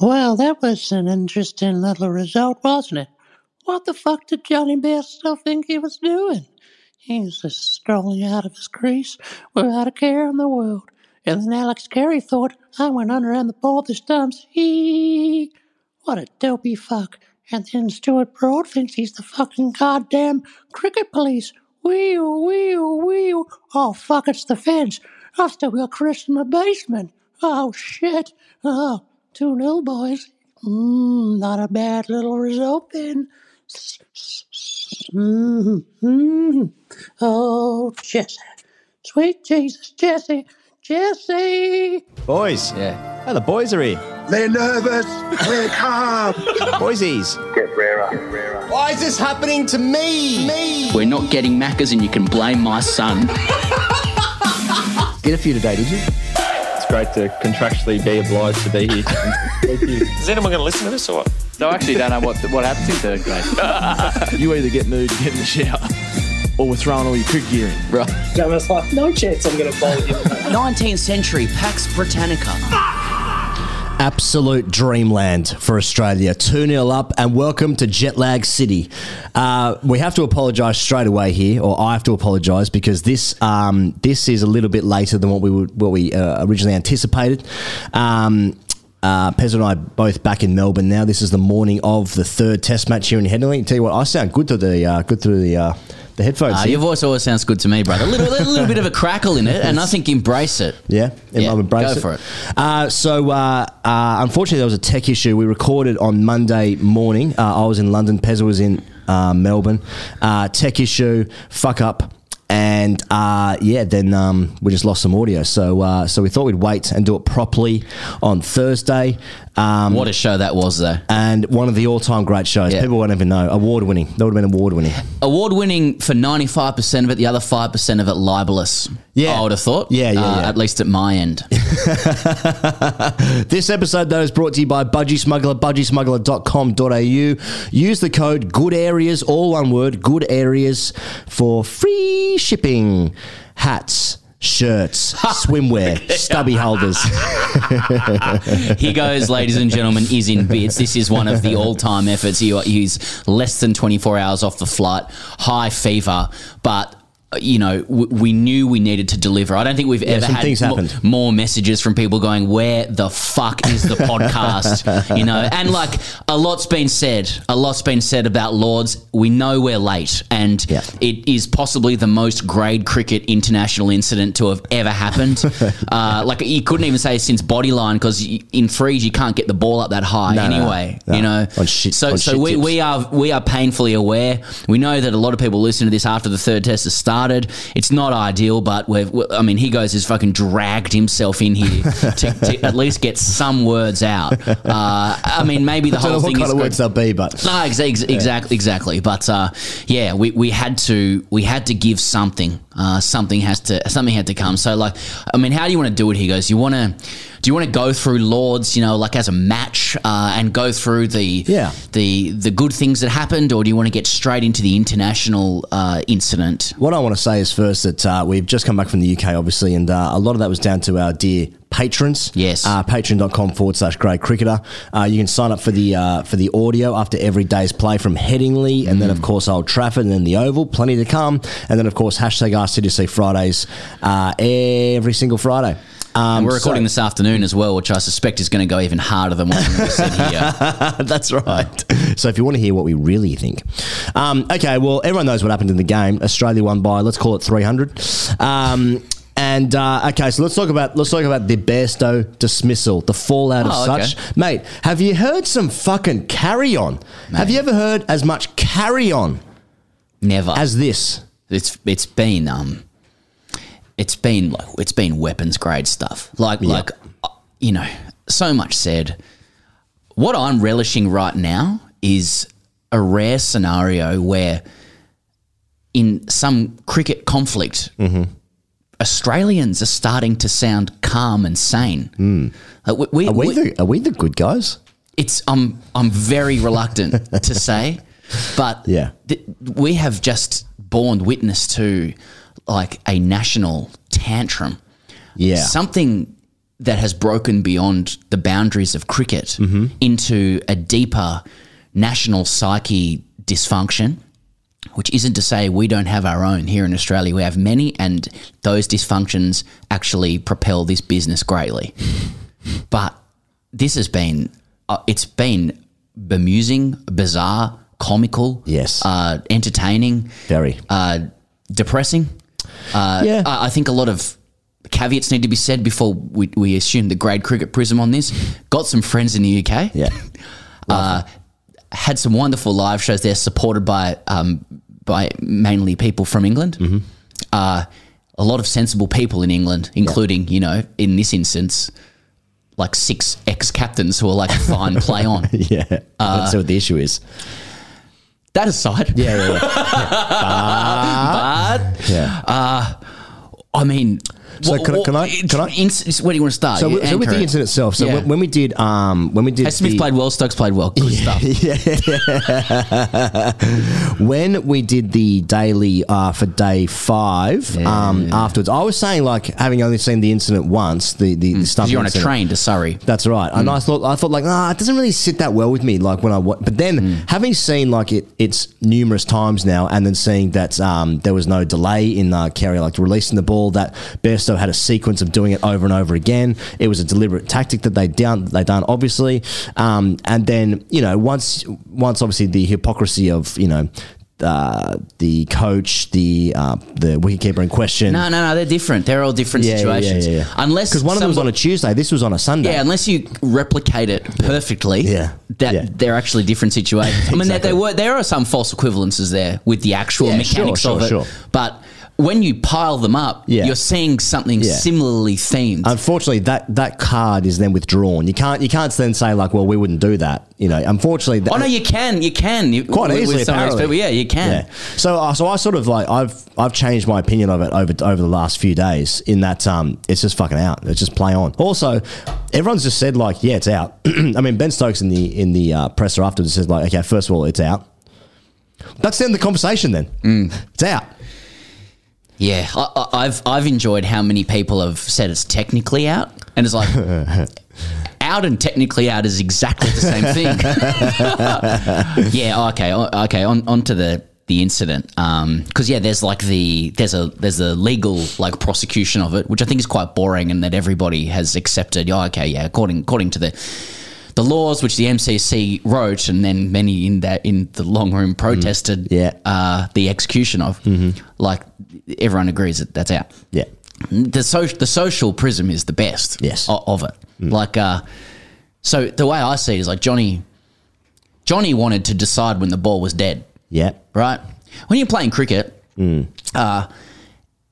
Well, that was an interesting little result, wasn't it? What the fuck did Jonny Bairstow think he was doing? He was just strolling out of his crease without a care in the world. And then Alex Carey thought I went under on the ball this time. Hee! What a dopey fuck. And then Stuart Broad thinks he's the fucking goddamn cricket police. Wheel, wheel, wheel. Oh, fuck, it's the fence. I've still got Chris in my basement. Oh, shit. Oh, 2 0, boys. Mmm, not a bad little result then. Mmm, mmm. Oh, Jesse. Sweet Jesus, Jesse. Jesse. Boys. Yeah. Oh, the boys are here. They're nervous. We're calm. Boysies. Get rarer. Get rarer. Why is this happening to me? Me. We're not getting Maccas and you can blame my son. Get a few today, did you? It's great to contractually be obliged to be here. Thank you. Is anyone going to listen to this or what? I actually don't know what what happens in third grade. You either get nude, and get in the shower, or we're throwing all your cricket gear in. Right. I was like, no chance I'm going to bowl you. 19th century Pax Britannica. Absolute dreamland for Australia. 2 0 up, and welcome to Jetlag City. Uh, we have to apologise straight away here, or I have to apologise because this um, this is a little bit later than what we would, what we uh, originally anticipated. Um, uh, Pez and I both back in Melbourne now. This is the morning of the third Test match here in Headingley. Tell you what, I sound good to the uh, good through the uh, the headphones. Uh, your voice always sounds good to me, brother. A little, a little bit of a crackle in it, and I think embrace it. Yeah, Yeah, embrace go it. for it. Uh, so, uh, uh, unfortunately, there was a tech issue. We recorded on Monday morning. Uh, I was in London. Pezza was in uh, Melbourne. Uh, tech issue, fuck up. And uh, yeah, then um, we just lost some audio. So, uh, so we thought we'd wait and do it properly on Thursday. Um, What a show that was, though. and one of the all-time great shows. Yeah. People won't even know. Award-winning. That would have been award-winning. Award winning for 95% of it, the other 5% of it libelous. Yeah. I would have thought. Yeah, yeah, Uh, yeah. At least at my end. This episode, though, is brought to you by Budgy Smuggler, budgysmuggler.com.au. Use the code Good Areas, all one word, Good Areas, for free shipping. Hats, shirts, swimwear, stubby holders. He goes, ladies and gentlemen, is in bits. This is one of the all time efforts. Use less than 24 hours off the flight, high fever, but. You know, w- we knew we needed to deliver. I don't think we've ever had things mo- more messages from people going, "Where the fuck is the podcast?" you know, and like a lot's been said. A lot's been said about Lords. We know we're late, and Yeah. it is possibly the most grade cricket international incident to have ever happened. uh, like you couldn't even say since Bodyline because in threes you can't get the ball up that high No, no, anyway. no. You know, shit- so so we, tips. we are we are painfully aware. We know that a lot of people listen to this after the third test has started. It's not ideal, but we've. we- I mean, he goes has fucking dragged himself in here to, to at least get some words out. Uh, I mean, maybe the I don't know whole what thing kind is of words they'll be, but No, ex- ex- exactly, exactly. But uh, yeah, we, we had to we had to give something. Uh, something has to something had to come. So like, I mean, how do you want to do it? He goes, you want to. Do you want to go through Lords, you know, like as a match, uh, and go through the Yeah. the the good things that happened, or do you want to get straight into the international uh, incident? What I want to say is first that uh, we've just come back from the UK, obviously, and uh, a lot of that was down to our dear patrons. Yes. Uh, Patreon.com forward slash gradecricketer. Uh, you can sign up for the uh, for the audio after every day's play from Headingley, and then, of course, Old Trafford, and then the Oval. Plenty to come. And then, of course, hashtag RCDC Fridays uh, every single Friday. Um, we're recording so- this afternoon as well, which I suspect is going to go even harder than what we said here. That's right. So if you want to hear what we really think, um, okay. Well, everyone knows what happened in the game. Australia won by let's call it three hundred. Um, and uh, okay, so let's talk about let's talk about the Bairstow dismissal, the fallout of Oh, okay. such, mate. Have you heard some fucking carry on? Have you ever heard as much carry on Never. as this? it's it's been um it's been like it's been weapons grade stuff. Like like uh, you know so much said. What i'm relishing right now is a rare scenario where in some cricket conflict australians are starting to sound calm and sane. Like, we, we, Are we, we- the are we the good guys? it's I'm I'm very reluctant to say, but Yeah. th- we have just borne witness to like a national tantrum. Yeah. something that has broken beyond the boundaries of cricket Mm-hmm. into a deeper national psyche dysfunction. Which isn't to say we don't have our own here in Australia. We have many, and those dysfunctions actually propel this business greatly. But this has been, uh, it's been bemusing, bizarre, comical, Yes. uh, entertaining, Very. uh, depressing. Uh, Yeah. I, I think a lot of caveats need to be said before we, we assume the grade cricket prism on this. Got some friends in the UK. Yeah. Uh, had some wonderful live shows there, supported by um, by mainly people from England. Mm-hmm. Uh, a lot of sensible people in England, including you know in this instance, like six ex captains who are like fine play on. Yeah. Uh, That's what the issue is. That aside, Yeah, yeah, yeah. but yeah. Uh, I mean, So wha- can I- can I- can I- ins- where do you want to start? So, so with the incident itself, so Yeah. when, when we did, um, when we did, Hey, Smith the- played well. Stokes played well. Good stuff. Yeah. when we did the daily uh, for day five, um, afterwards, I was saying like having only seen the incident once, the the, the stuff. Mm. You're on a train to Surrey. That's right. And I thought I thought like, ah, it doesn't really sit that well with me. Like when I wa- but then Mm. having seen like it, it's numerous times now, and then seeing that um, there was no delay in uh, Carey like releasing the ball, that Bairstow had a sequence of doing it over and over again. It was a deliberate tactic that they done they done obviously, um, and then you know once once obviously the hypocrisy of you know. Uh, the coach, the uh, the wicketkeeper in question. No, no, no. They're different. They're all different Yeah, situations. yeah, yeah. Unless because one of them was on a Tuesday, this was on a Sunday. Yeah, unless you replicate it perfectly, Yeah. that they're actually different situations. I mean, there, there were there are some false equivalences there with the actual mechanics sure, of it, sure, sure. but when you pile them up, Yeah. you're seeing something Yeah. similarly themed. Unfortunately, that, that card is then withdrawn. You can't you can't then say like, well, we wouldn't do that. You know, unfortunately, that, oh no, you can, you can You- quite with- easily. With some apparently. people. Yeah, you can. Yeah. So uh, so I sort of like I've I've changed my opinion of it over over the last few days. In that um, it's just fucking out. It's just play on. Also, everyone's just said like, yeah, it's out. I mean, Ben Stokes in the in the uh, presser afterwards says like, okay, first of all, it's out. That's the end of the conversation. Then Mm. it's out. Yeah, I, I- I've I've enjoyed how many people have said it's technically out, and it's like out and technically out is exactly the same thing. yeah. Okay. Okay. On onto the the incident, um, because yeah, there's like the there's a there's a legal like prosecution of it, which I think is quite boring, and that everybody has accepted. Oh, okay. Yeah. According according to the the laws which the MCC wrote, and then many in that in the long room mm. protested. Yeah. uh, the execution of. Mm-hmm. Like everyone agrees that that's out. Yeah. The social the social prism is the best. Yes. o- of it. Like, uh, so the way I see it is like Jonny. Jonny wanted to decide when the ball was dead Yeah. right? When you're playing cricket uh,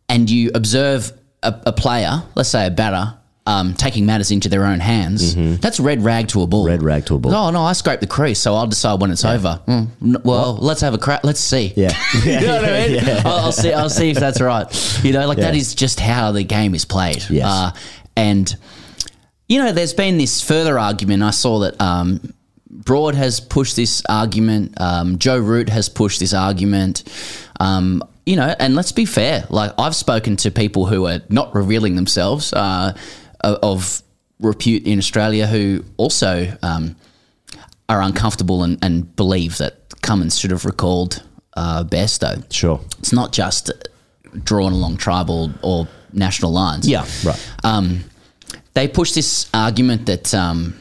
and you observe a, a player, let's say a batter, um, taking matters into their own hands, that's red rag to a ball. Red rag to a bull. Oh no, I scraped the crease, so I'll decide when it's over. Mm, n- well, let's have a crack. Let's see. Yeah. you know what I mean? I'll, I'll see. I'll see if that's right. You know, like that Yeah. is just how the game is played. Yes. Uh, and you know, there's been this further argument. I saw that um, Broad has pushed this argument. Um, Joe Root has pushed this argument. Um, you know, and let's be fair. Like I've spoken to people who are not revealing themselves uh, of- repute in Australia who also um, are uncomfortable and, and believe that Cummins should have recalled uh, Bairstow. Sure. It's not just drawn along tribal or national lines. Yeah. Right. Um, they push this argument that um,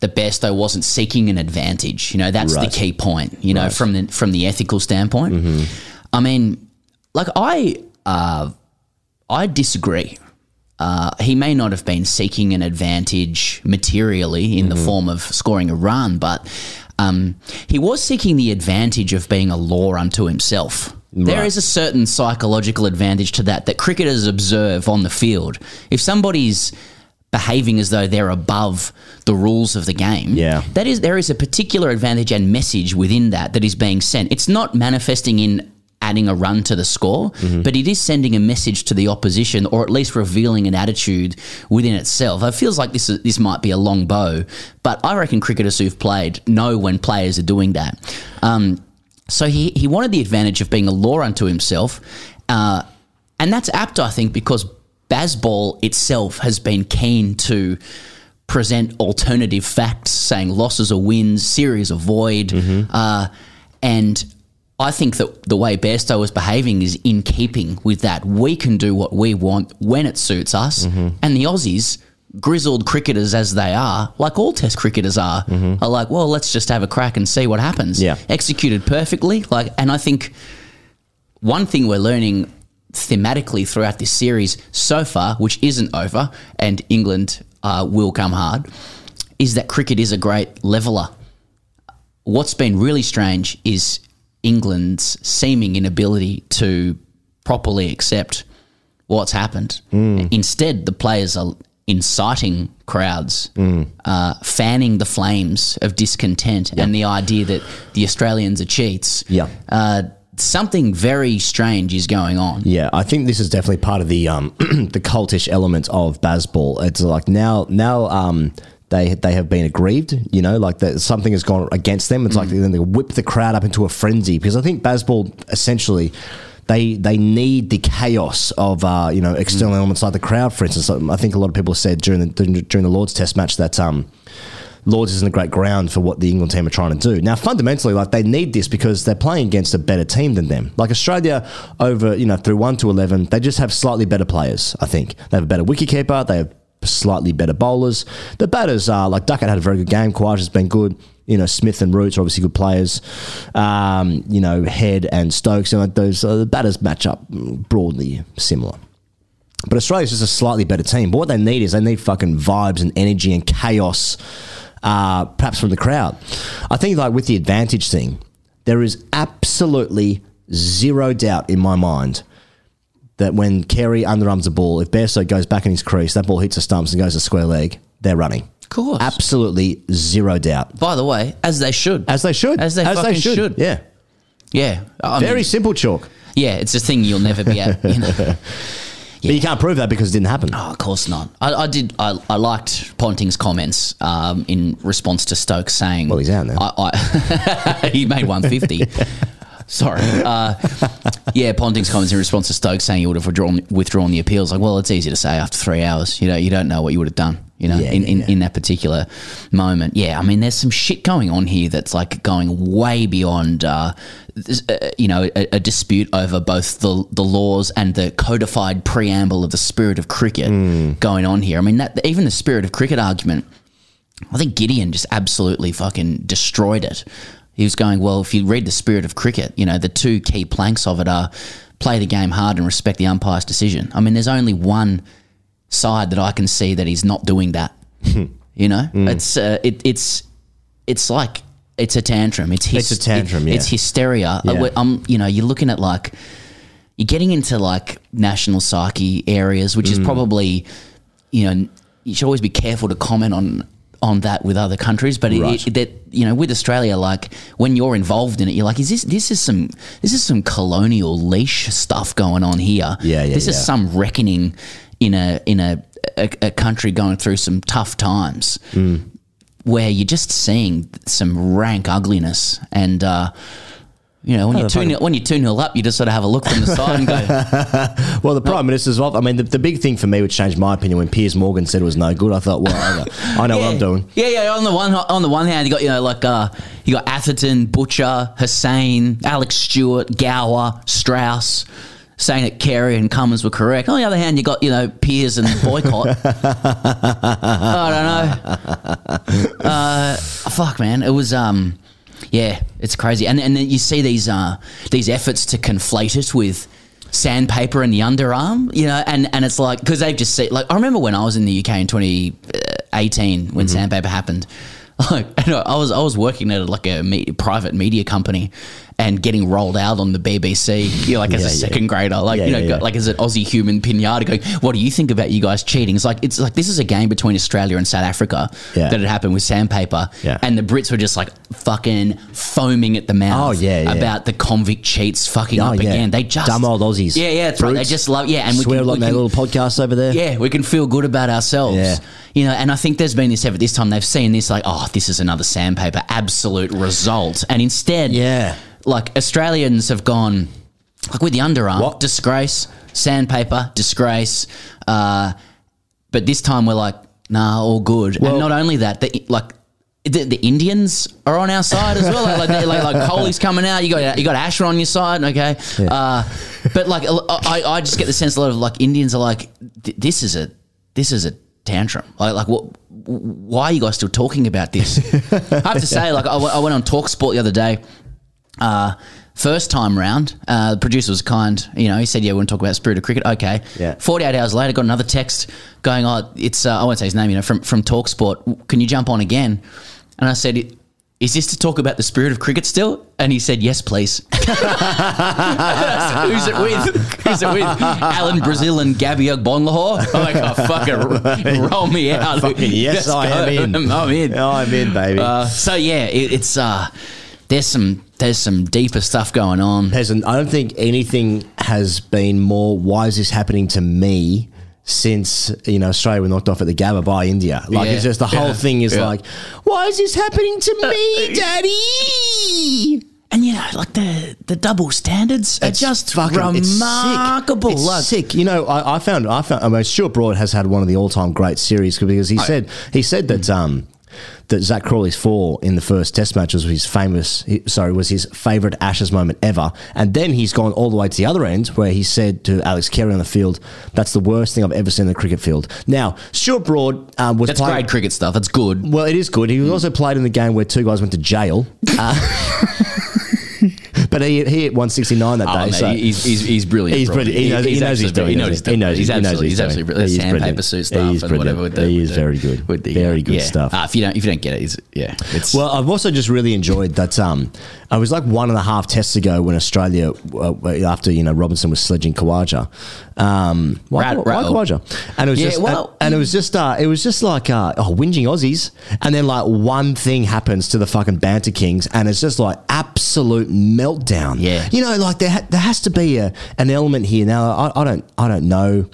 that Bairstow wasn't seeking an advantage. You know, that's Right. the key point. You know, Right. from the from the ethical standpoint. I mean, like I uh, I disagree. Uh, he may not have been seeking an advantage materially in the form of scoring a run, but um, he was seeking the advantage of being a law unto himself. There Right. is a certain psychological advantage to that that cricketers observe on the field. If somebody's behaving as though they're above the rules of the game, Yeah. that is there is a particular advantage and message within that that is being sent. It's not manifesting in adding a run to the score, but it is sending a message to the opposition, or at least revealing an attitude within itself. It feels like this is, this might be a long bow, but I reckon cricketers who've played know when players are doing that. Um, so he he wanted the advantage of being a law unto himself, uh, and that's apt, I think, because Bazball itself has been keen to present alternative facts, saying losses are wins, series are void, uh, and I think that the way Bairstow was behaving is in keeping with that. We can do what we want when it suits us, and the Aussies. Grizzled cricketers as they are, like all Test cricketers are, are like, well, let's just have a crack and see what happens. Yeah. executed perfectly. Like, and I think one thing we're learning thematically throughout this series so far, which isn't over, and England uh, will come hard, is that cricket is a great leveler. What's been really strange is England's seeming inability to properly accept what's happened. Instead, the players are inciting crowds, uh, fanning the flames of discontent and the idea that the Australians are cheats. Yeah. Uh, something very strange is going on. Yeah, I think this is definitely part of the um, the cultish element of Bazball. It's like now now um, they they have been aggrieved. You know, like that something has gone against them. It's like then they whip the crowd up into a frenzy because I think Bazball essentially. They, they need the chaos of uh, you know external elements like the crowd, for instance. I think a lot of people said during the during the Lords Test match that um, Lords isn't a great ground for what the England team are trying to do. Now, fundamentally, like they need this because they're playing against a better team than them. Like Australia, over you know through one to eleven, they just have slightly better players. I think they have a better wicketkeeper. They have slightly better bowlers. The batters are like Duckett had a very good game. Quaj has been good. You know, Smith and Roots are obviously good players. Um, you know, Head and Stokes and like those uh, the batters match up broadly similar. But Australia's just a slightly better team. But what they need is they need fucking vibes and energy and chaos, uh, perhaps from the crowd. I think like with the advantage thing, there is absolutely zero doubt in my mind that when Carey underarms a ball, if Bairstow goes back in his crease, that ball hits the stumps and goes to square leg, they're running. Of course. Absolutely zero doubt. By the way, as they should. As they should. As they fucking should. Yeah. Yeah. I Very mean, simple chalk. yeah, it's a thing you'll never be at. You know? But you can't prove that because it didn't happen. Oh, of course not. I, I did. I, I liked Ponting's comments um, in response to Stokes saying, Well, he's out now. I, I, he made 150. Sorry. Uh, yeah, Ponting's comments in response to Stokes saying he would have withdrawn, withdrawn the appeals. Like, well, it's easy to say after three hours. You know, you don't know what you would have done. You know, Yeah, in, yeah, in, yeah. in that particular moment. Yeah, I mean, there's some shit going on here that's like going way beyond, uh, uh, you know, a, a dispute over both the the laws and the codified preamble of the spirit of cricket Hmm. going on here. I mean, that even the spirit of cricket argument. I think Gideon just absolutely fucking destroyed it. He was going, well, if you read the spirit of cricket, you know, the two key planks of it are play the game hard and respect the umpire's decision. I mean, there's only one side that I can see that he's not doing that. you know, it's uh, it, it's it's like it's a tantrum. It's hys- It's a tantrum, it- yeah. It's hysteria. Yeah. Uh, we- Um, you know, you're looking at like you're getting into like national psyche areas, which Mm. is probably you know you should always be careful to comment on on that with other countries, but Right. it, that you know with Australia, like when you're involved in it, you're like, is this this is some this is some colonial leash stuff going on here? Yeah, yeah, This is some reckoning in a in a a, a country going through some tough times Mm. where you're just seeing some rank ugliness and. uh you know, when you're two nil, when you're two nil up, you just sort of have a look from the side and go, Well, the Prime Minister's well. I mean, the, the big thing for me, which changed my opinion when Piers Morgan said it was no good, I thought, well, I know, I know what I'm doing. Yeah, yeah. On the one on the one hand, you got you know like uh, you got Atherton, Butcher, Hussain, Alex Stewart, Gower, Strauss. Saying that Carey and Cummins were correct. On the other hand, you got you know Piers and Boycott. I don't know. Uh, fuck, man. It was um, yeah, it's crazy. And and then you see these uh these efforts to conflate it with sandpaper and the underarm, you know, and and it's like because they've just seen like I remember when I was in the UK in 2018 when sandpaper happened. Like know, I was I was working at like a me- private media company and getting rolled out on the BBC, you know, like as Yeah, a yeah. second grader, like Yeah, you know, like as an Aussie human pinata going, what do you think about you guys cheating? It's like it's like this is a game between Australia and South Africa that had happened with sandpaper, Yeah. and the Brits were just like fucking foaming at the mouth, Oh, yeah, about the convict cheats fucking Oh, up again. They just Dumb old Aussies. yeah, yeah, right. They just love, yeah, and we a can, lot we their can- little podcast over there. yeah, we can feel good about ourselves. Yeah. You know, and I think there's been this effort this time. They've seen this like, oh, this is another sandpaper absolute result. And instead, Yeah. Like Australians have gone, like with the underarm, What? disgrace, sandpaper, disgrace. Uh, but this time we're like, nah, all good. Well- and not only that, the, like the, the Indians are on our side as well. Like like, like, like Kohli's coming out. You got you got Asher on your side. Okay, uh, but like I, I just get the sense a lot of like Indians are like, this is a this is a tantrum. Like like what? Why are you guys still talking about this? I have to say, like I, I went on Talk Sport the other day. Uh, first time round, uh, the producer was kind. You know, he said, "Yeah, we want to talk about spirit of cricket." Okay. Yeah. Forty-eight hours later, got another text going, "Oh, it's uh, I won't say his name. You know, from from Talk Sport. Can you jump on again?" And I said. Is this to talk about the spirit of cricket still? And he said, "Yes, please." Who's it with? Who's it with? Alan Brazil and Gabby Agbonlahor. I'm like, oh, fucking roll me out. Yes, Let's I am in. I'm in. I'm in, baby. Uh, so yeah, it, it's uh, there's some there's some deeper stuff going on. I don't think anything has been more. Why is this happening to me? Since you know Australia were knocked off at the Gabba by India, like Yeah. it's just the whole Yeah. thing is Yeah. like, why is this happening to me, Daddy? And you know, like the the double standards are just fucking- it's sick. remarkable. It's like, sick. You know, I, I found I found. I mean, Stuart Broad has had one of the all-time great series because he said he said that um that Zak Crawley's fall in the first Test match was his famous. Sorry, was his favourite Ashes moment ever. And then he's gone all the way to the other end where he said to Alex Carey on the field, "That's the worst thing I've ever seen in the cricket field." Now, Stuart Broad um, was That's playing- great cricket stuff. That's good. well, it is good. He also played in the game where two guys went to jail. Uh, but he, he hit 169 that Oh, day. mate, so he's, he's, he's brilliant. He's brilliant. He knows- he knows he's doing He knows he's he? doing He knows- He's he absolutely, he's he's absolutely brilliant. He Sandpaper suit stuff and whatever. With the, He is very good. Very good stuff. If you don't, if you don't get it, it's, yeah, it's Well, I've also just really enjoyed that. Um, I was like one and a half tests ago when Australia, uh, after you know Robinson was sledging Khawaja, um, Rat- rattle. And it was Yeah, just, well- and, and it was just, uh, it was just like, uh, oh, whinging Aussies, and then like one thing happens to the fucking Banter Kings, and it's just like absolute meltdown. Yeah. you know, like there, ha- there has to be a, an element here. Now, I, I don't, I don't know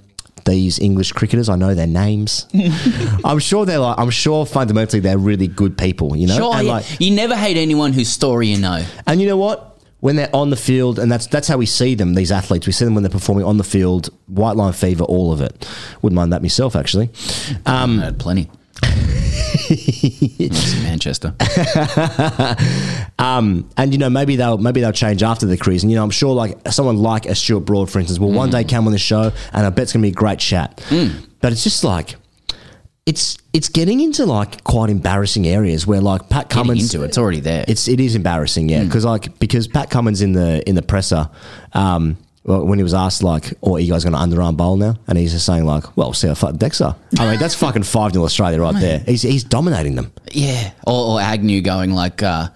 these English cricketers. I know their names. I'm sure they're like. I'm sure fundamentally they're really good people. You know, sure. and yeah. like, you never hate anyone whose story you know. and you know what? When they're on the field, and that's that's how we see them. These athletes, we see them when they're performing on the field. White line fever, all of it. Wouldn't mind that myself, actually. Um, I had plenty. Manchester. Um, and you know, maybe they'll maybe they'll change after the careers. And you know, I'm sure like someone like a Stuart Broad, for instance, will one day come on the show, and I bet it's going to be a great chat. But it's just like. It's it's getting into like quite embarrassing areas where like Pat Getting Cummins into it, it's already there. It's it is embarrassing, yeah, because like because Pat Cummins in the in the presser, um, well, when he was asked like, "Oh, are you guys going to underarm bowl now?" and he's just saying like, "Well, see how fucking decks are." I mean, that's fucking five 0 Australia right there. He's he's dominating them. Yeah. Or, or Agnew going like, uh,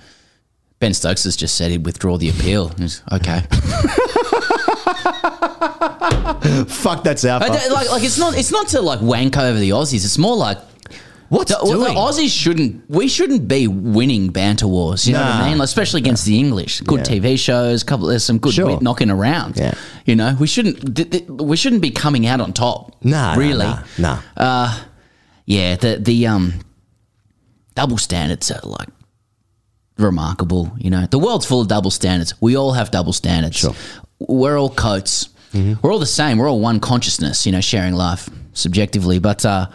Ben Stokes has just said he'd withdraw the appeal. Okay. Fuck, that's our. But that- like, like it's not it's not to like wank over the Aussies. It's more like What's the, well, the? Aussies shouldn't. We shouldn't be winning banter wars. You know what I mean? Like, especially against the English. Good Yeah. TV shows. Couple. There's some good Sure. wit knocking around. Yeah. You know, we shouldn't. Th- th- we shouldn't be coming out on top. Nah, nah, really. nah, nah. Yeah. The the um double standards are like remarkable. You know, the world's full of double standards. We all have double standards. Sure. We're all coats. We're all the same. We're all one consciousness. You know, sharing life subjectively, but. uh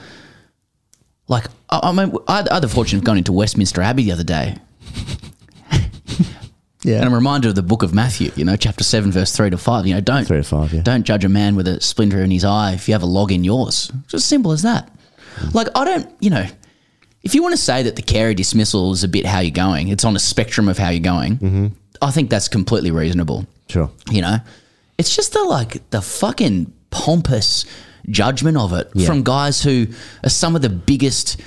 like I, I mean, I had I had the fortune of going into Westminster Abbey the other day, yeah, and I'm reminded of the Book of Matthew. You know, chapter seven, verse three to five. You know, don't Three to five, yeah. don't judge a man with a splinter in his eye if you have a log in yours. Just simple as that. Like I don't, you know, if you want to say that the Carey dismissal is a bit how you're going, it's on a spectrum of how you're going. Mm-hmm. I think that's completely reasonable. sure. You know, it's just the like the fucking pompous judgment of it Yeah. from guys who are some of the biggest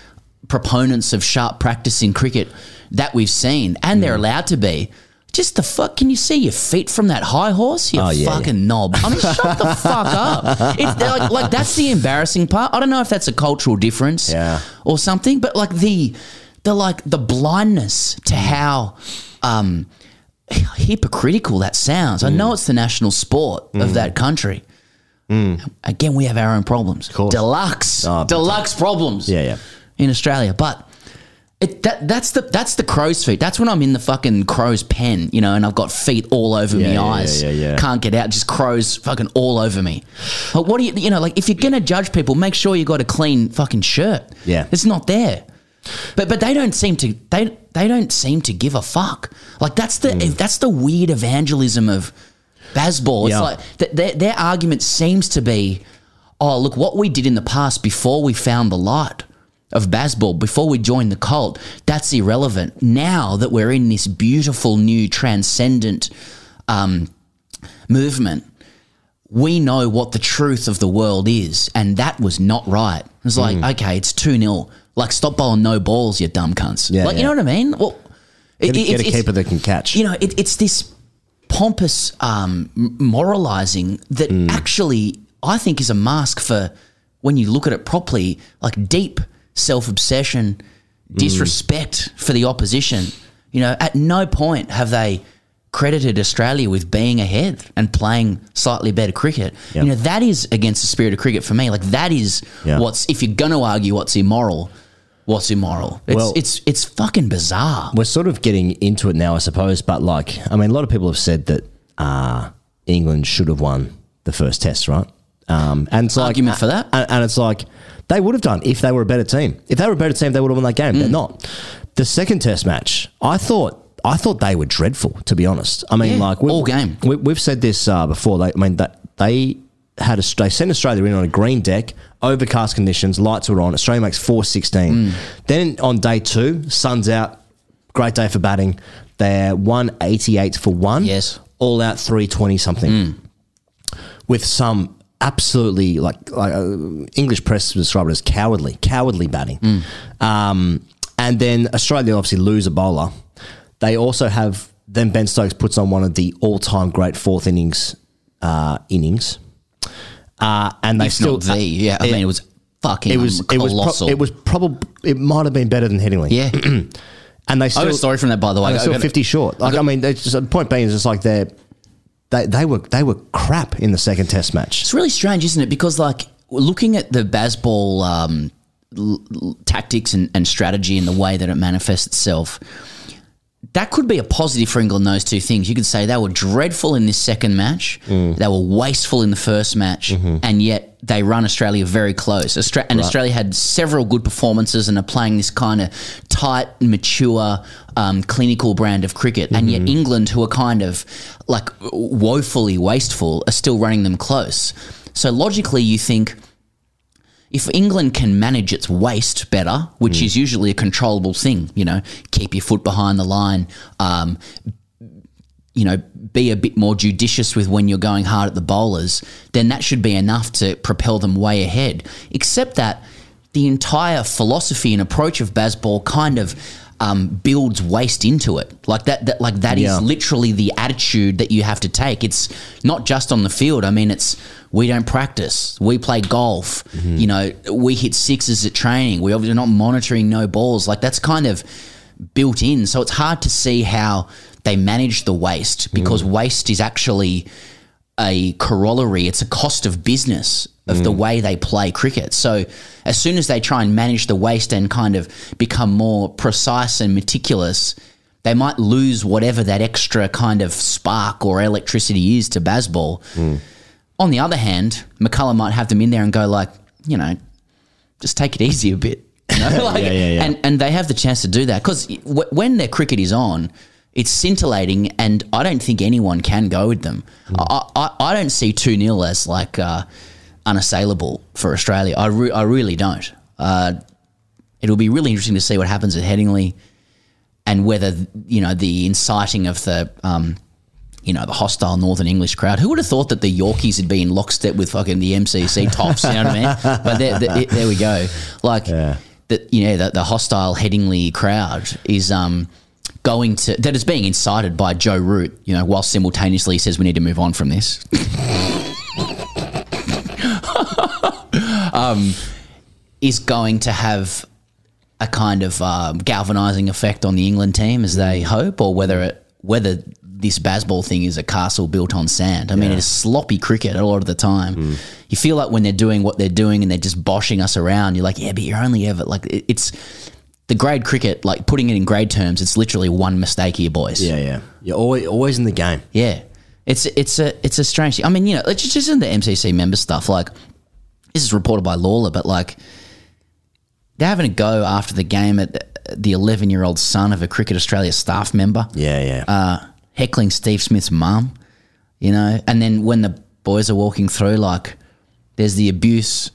proponents of sharp practice in cricket that we've seen, and Mm. they're allowed to be. Just the fuck, can you see your feet from that high horse? You Oh, yeah, fucking knob. I mean, shut the fuck up. It's they're like, like that's the embarrassing part. I don't know if that's a cultural difference Yeah. or something, but like the the like the blindness to how um hypocritical that sounds. I Mm. know it's the national sport of that country. Again, we have our own problems. course. Deluxe, Oh, deluxe problems. Yeah, yeah. In Australia, but It, that that's the that's the crow's feet. That's when I'm in the fucking crow's pen, you know, and I've got feet all over Yeah, my yeah, eyes. yeah, yeah. Can't get out. Just crows fucking all over me. But what do you you know like if you're gonna judge people, make sure you got a clean fucking shirt. Yeah. it's not there. But but they don't seem to they they don't seem to give a fuck. Like that's the that's the weird evangelism of Bazball. It's Yeah. like th- their their argument seems to be, oh look what we did in the past before we found the light of Bazball before we joined the cult. That's irrelevant now that we're in this beautiful new transcendent um, movement we know what the truth of the world is, and that was not right. It's like, okay, it's 2 0. Like, stop bowling no balls, you dumb cunts. Yeah, like, yeah. you know what I mean? Well, it- Get, a- it- get a keeper that can catch. you know, it, it's this pompous um, moralizing that Hmm. actually I think is a mask for when you look at it properly, like deep self obsession, Hmm. disrespect for the opposition. You know, at no point have they credited Australia with being ahead and playing slightly better cricket. Yeah. You know, that is against the spirit of cricket for me. Like that is Yeah. what's if you're going to argue what's immoral. What's immoral? It's, Well- it's it's fucking bizarre. We're sort of getting into it now, I suppose. But like, I mean, a lot of people have said that uh, England should have won the first test, right? Um, and it's like, Argument for that? and, and it's like they would have done if they were a better team. If they were a better team, they would have won that game. Mm. They're not. The second test match, I thought. I thought they were dreadful, to be honest. I mean, Yeah, like all game. We, we've said this uh, before. They, I mean, that they had a, they sent Australia in on a green deck, overcast conditions, lights were on. Australia makes four sixteen. Mm. Then on day two, sun's out, great day for batting. They're one eighty eight for one. Yes. all out three twenty something, with some absolutely like, like uh, English press describe it as cowardly, cowardly batting. Um, and then Australia obviously lose a bowler. They also have then Ben Stokes puts on one of the all time great fourth innings uh, innings. Uh, and they If still not the, yeah. I it- mean, it was fucking it was it was pro- colossal. it was probably it might have been better than Headingley. yeah. and they I still got a story from that, by the way. they're still fifty short. Like I, mean, they just, the point being is just like they're they they were they were crap in the second Test match. It's really strange, isn't it? Because like looking at the Bazball um, l- l- tactics and, and strategy and the way that it manifests itself, that could be a positive for England. Those two things, you could say they were dreadful in this second match, Mm. they were wasteful in the first match, Mm-hmm. and yet they run Australia very close. Austra- and Australia had several good performances and are playing this kind of tight, mature, um, clinical brand of cricket. And Mm-hmm. yet England, who are kind of like woefully wasteful, are still running them close. So logically, you think if England can manage its waste better, which is usually a controllable thing, you know, keep your foot behind the line, um, you know, be a bit more judicious with when you're going hard at the bowlers, then that should be enough to propel them way ahead. Except that the entire philosophy and approach of Bazball kind of um, builds waste into it. Like that, that like that is Yeah. literally the attitude that you have to take. It's not just on the field. I mean, it's we don't practice. We play golf. Mm-hmm. You know, we hit sixes at training. We obviously not monitoring no balls. Like that's kind of built in. So it's hard to see how they manage the waste mm-hmm. because waste is actually a corollary. It's a cost of business of the mm. way they play cricket. So as soon as they try and manage the waste and kind of become more precise and meticulous, they might lose whatever that extra kind of spark or electricity is to Bazball. Mm. On the other hand, McCullum might have them in there and go like, you know, just take it easy a bit. You know? like, Yeah, yeah, yeah. And and they have the chance to do that because w- when their cricket is on, it's scintillating, and I don't think anyone can go with them. I, I, I don't see two 0 as like uh, unassailable for Australia. I re- I really don't. Uh, it'll be really interesting to see what happens at Headingley, and whether you know the inciting of the. Um, you know, the hostile Northern English crowd. Who would have thought that the Yorkies had been in lockstep with fucking the MCC tops? You know what I mean? But there, there, there we go. Like, the, you know, the, the hostile Headingley crowd is um, going to, that is being incited by Joe Root, you know, while simultaneously he says we need to move on from this. um, is going to have a kind of um, galvanizing effect on the England team as they hope, or whether it whether this Bazball thing is a castle built on sand. I mean, it is sloppy cricket a lot of the time. You feel like when they're doing what they're doing and they're just boshing us around, you're like, yeah, but you're only ever like it- it's the grade cricket, like putting it in grade terms, it's literally one mistake here, boys. Yeah, yeah. You're always, always in the game. Yeah. It's it's a it's a strange thing. I mean, you know, it's just, just in the MCC member stuff. Like this is reported by Lalor, but like they're having a go after the game at the 11 year old son of a Cricket Australia staff member, Yeah, yeah. uh, heckling Steve Smith's mum. You know, and then when the boys are walking through, like there's the abuse,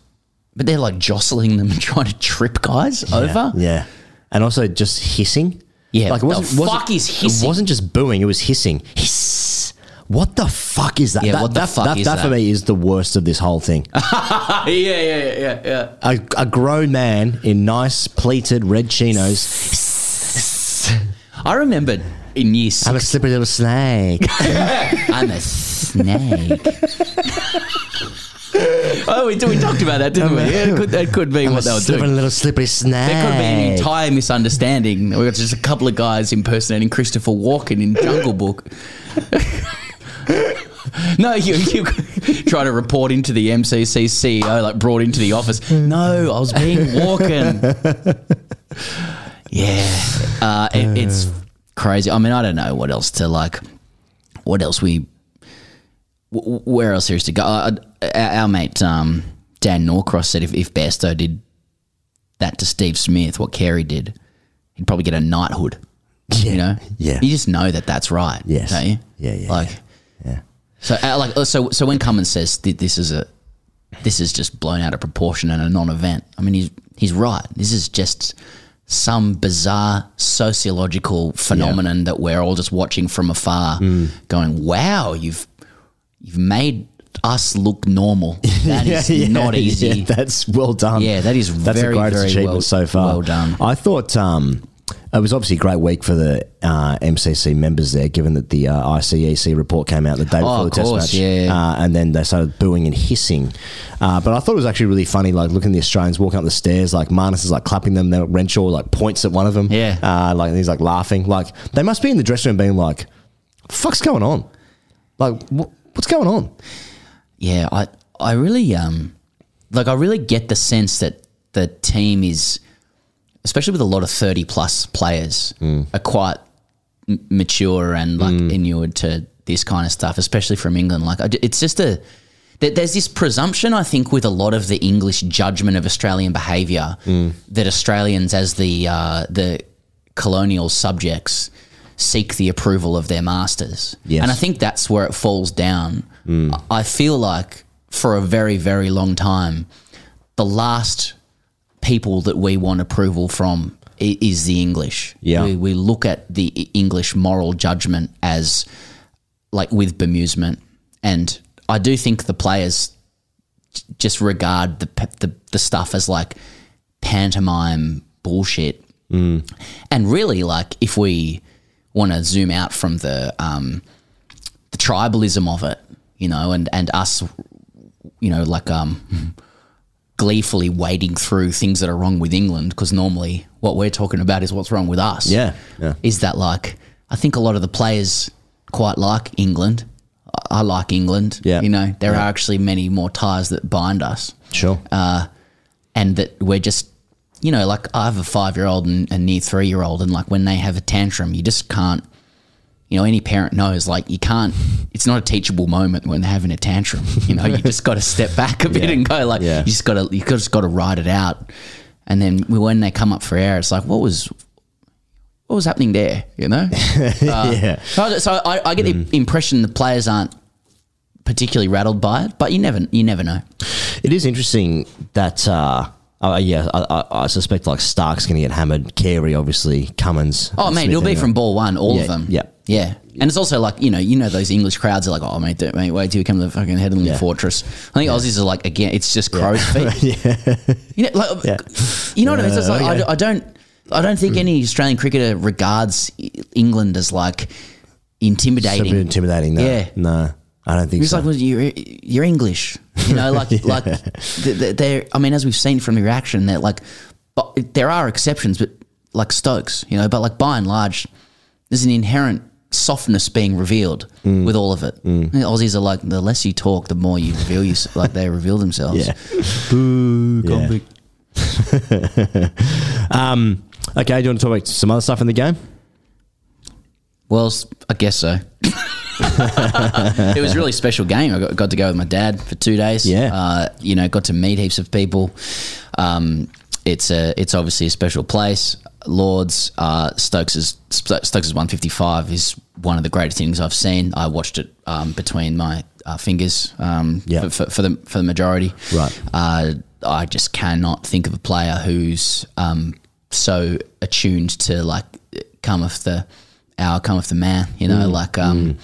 but they're like jostling them and trying to trip guys over. Yeah. And also just hissing. Yeah, Like it what wasn't, the wasn't- fuck is hissing? It wasn't just booing, it was hissing. Hiss. What the fuck is that? Yeah, that, what the that, fuck that, is that that? for me is the worst of this whole thing. yeah, yeah, yeah, yeah, yeah. a, a grown man in nice pleated red chinos. I remember in year I'm a slippery little snake. I'm a snake. oh, we, we talked about that, didn't we? Yeah, it could, that could be I'm what a they were slippery doing. little slippery snake. There could be an entire misunderstanding. We got just a couple of guys impersonating Christopher Walken in Jungle Book. no, you, you try to report into the MCC CEO, like brought into the office. No, I was being Walken. Yeah, uh, it, it's crazy. I mean, I don't know what else to like. What else we? wh- Where else there is to go? Uh, our, our mate um, Dan Norcross said if, if Bairstow did that to Steve Smith, what Carey did, he'd probably get a knighthood. You know, yeah. You just know that that's right. Yes. don't you? Yeah, yeah, Like, yeah. so uh, like uh, so so when Cummins says th- this is a this is just blown out of proportion and a non-event. I mean, he's he's right. This is just some bizarre sociological phenomenon that we're all just watching from afar, Mm. going, "Wow, you've you've made us look normal. That is Yeah, yeah, not easy." yeah, that's well done. Yeah, that is that's very, the greatest very achievement well- so far. well done. I thought um, it was obviously a great week for the uh, MCC members there, given that the uh, ICEC report came out the day before Oh, the test course, match, yeah. uh, and then they started booing and hissing. Uh, but I thought it was actually really funny, like looking at the Australians walking up the stairs, like Marnus is like clapping them, then Renshaw like points at one of them, Yeah. uh, like he's like laughing, like they must be in the dressing room being like, "Fuck's going on? Like wh- what's going on?" Yeah, I I really um like I really get the sense that the team is especially with a lot of 30 plus players mm. are quite m- mature and like mm. inured to this kind of stuff especially from England. Like it's just a there- there's this presumption I think with a lot of the English judgment of Australian behavior mm. that Australians as the uh, the colonial subjects seek the approval of their masters. Yes. and I think that's where it falls down. I feel like for a very very long time the last people that we want approval from is the English. Yeah. We, we look at the English moral judgment as like with bemusement. And I do think the players just regard the, the, the stuff as like pantomime bullshit. And really, like, if we want to zoom out from the, um, the tribalism of it, you know, and, and us, you know, like, um, gleefully wading through things that are wrong with England because normally what we're talking about is what's wrong with us. Yeah, yeah. Is that like I think a lot of the players quite like England. I I like England. Yeah. You know, there are actually many more ties that bind us. Sure. Uh, and that we're just you know, like I have a five year old and a near three year old and like when they have a tantrum you just can't you know, any parent knows like you can't it's not a teachable moment when they're having a tantrum. You know, you just gotta step back a bit and go like Yeah. you just gotta you just gotta ride it out. And then when they come up for air, it's like, what was what was happening there? You know? yeah. So, so I, I get the impression the players aren't particularly rattled by it, but you never you never know. It is interesting that, uh, uh, yeah, I, I, I suspect like Starc's going to get hammered. Carey, obviously, Cummins. Oh, man, it'll be from ball one, all Yeah, of them. yeah. Yeah. And it's also like you know, you know those English crowds are like, oh mate, don't- mate, wait till you come to the fucking Headland Yeah. Fortress. I think Aussies are like again, it's just crow's feet. yeah. You know, like, Yeah. you know what I mean? It's like, I okay. d- I, don't, I don't think any Australian cricketer regards England as like intimidating. bit intimidating. No. Yeah. No, I don't think It's so. like, well, you're, you're English, you know, like, like th- th- they're, I mean, as we've seen from the reaction, they're like, but there are exceptions, but like Stokes, you know, but like by and large, there's an inherent softness being revealed Mm. with all of it. The Aussies are like, the less you talk, the more you reveal you, like they reveal themselves. yeah. Boo, convict. um, Okay, do you want to talk about some other stuff in the game? Well, I guess so. it was a really special game. I got, got to go with my dad for two days. Yeah. Uh, you know, got to meet heaps of people. Um, it's a, it's obviously a special place. Lords, uh, Stokes is Stokes' one fifty five is one of the greatest things I've seen. I watched it um, between my uh, fingers um, Yeah. for, for, for the for the majority. Right. Uh, I just cannot think of a player who's um, so attuned to like come off the hour, come off the man. You know, like um,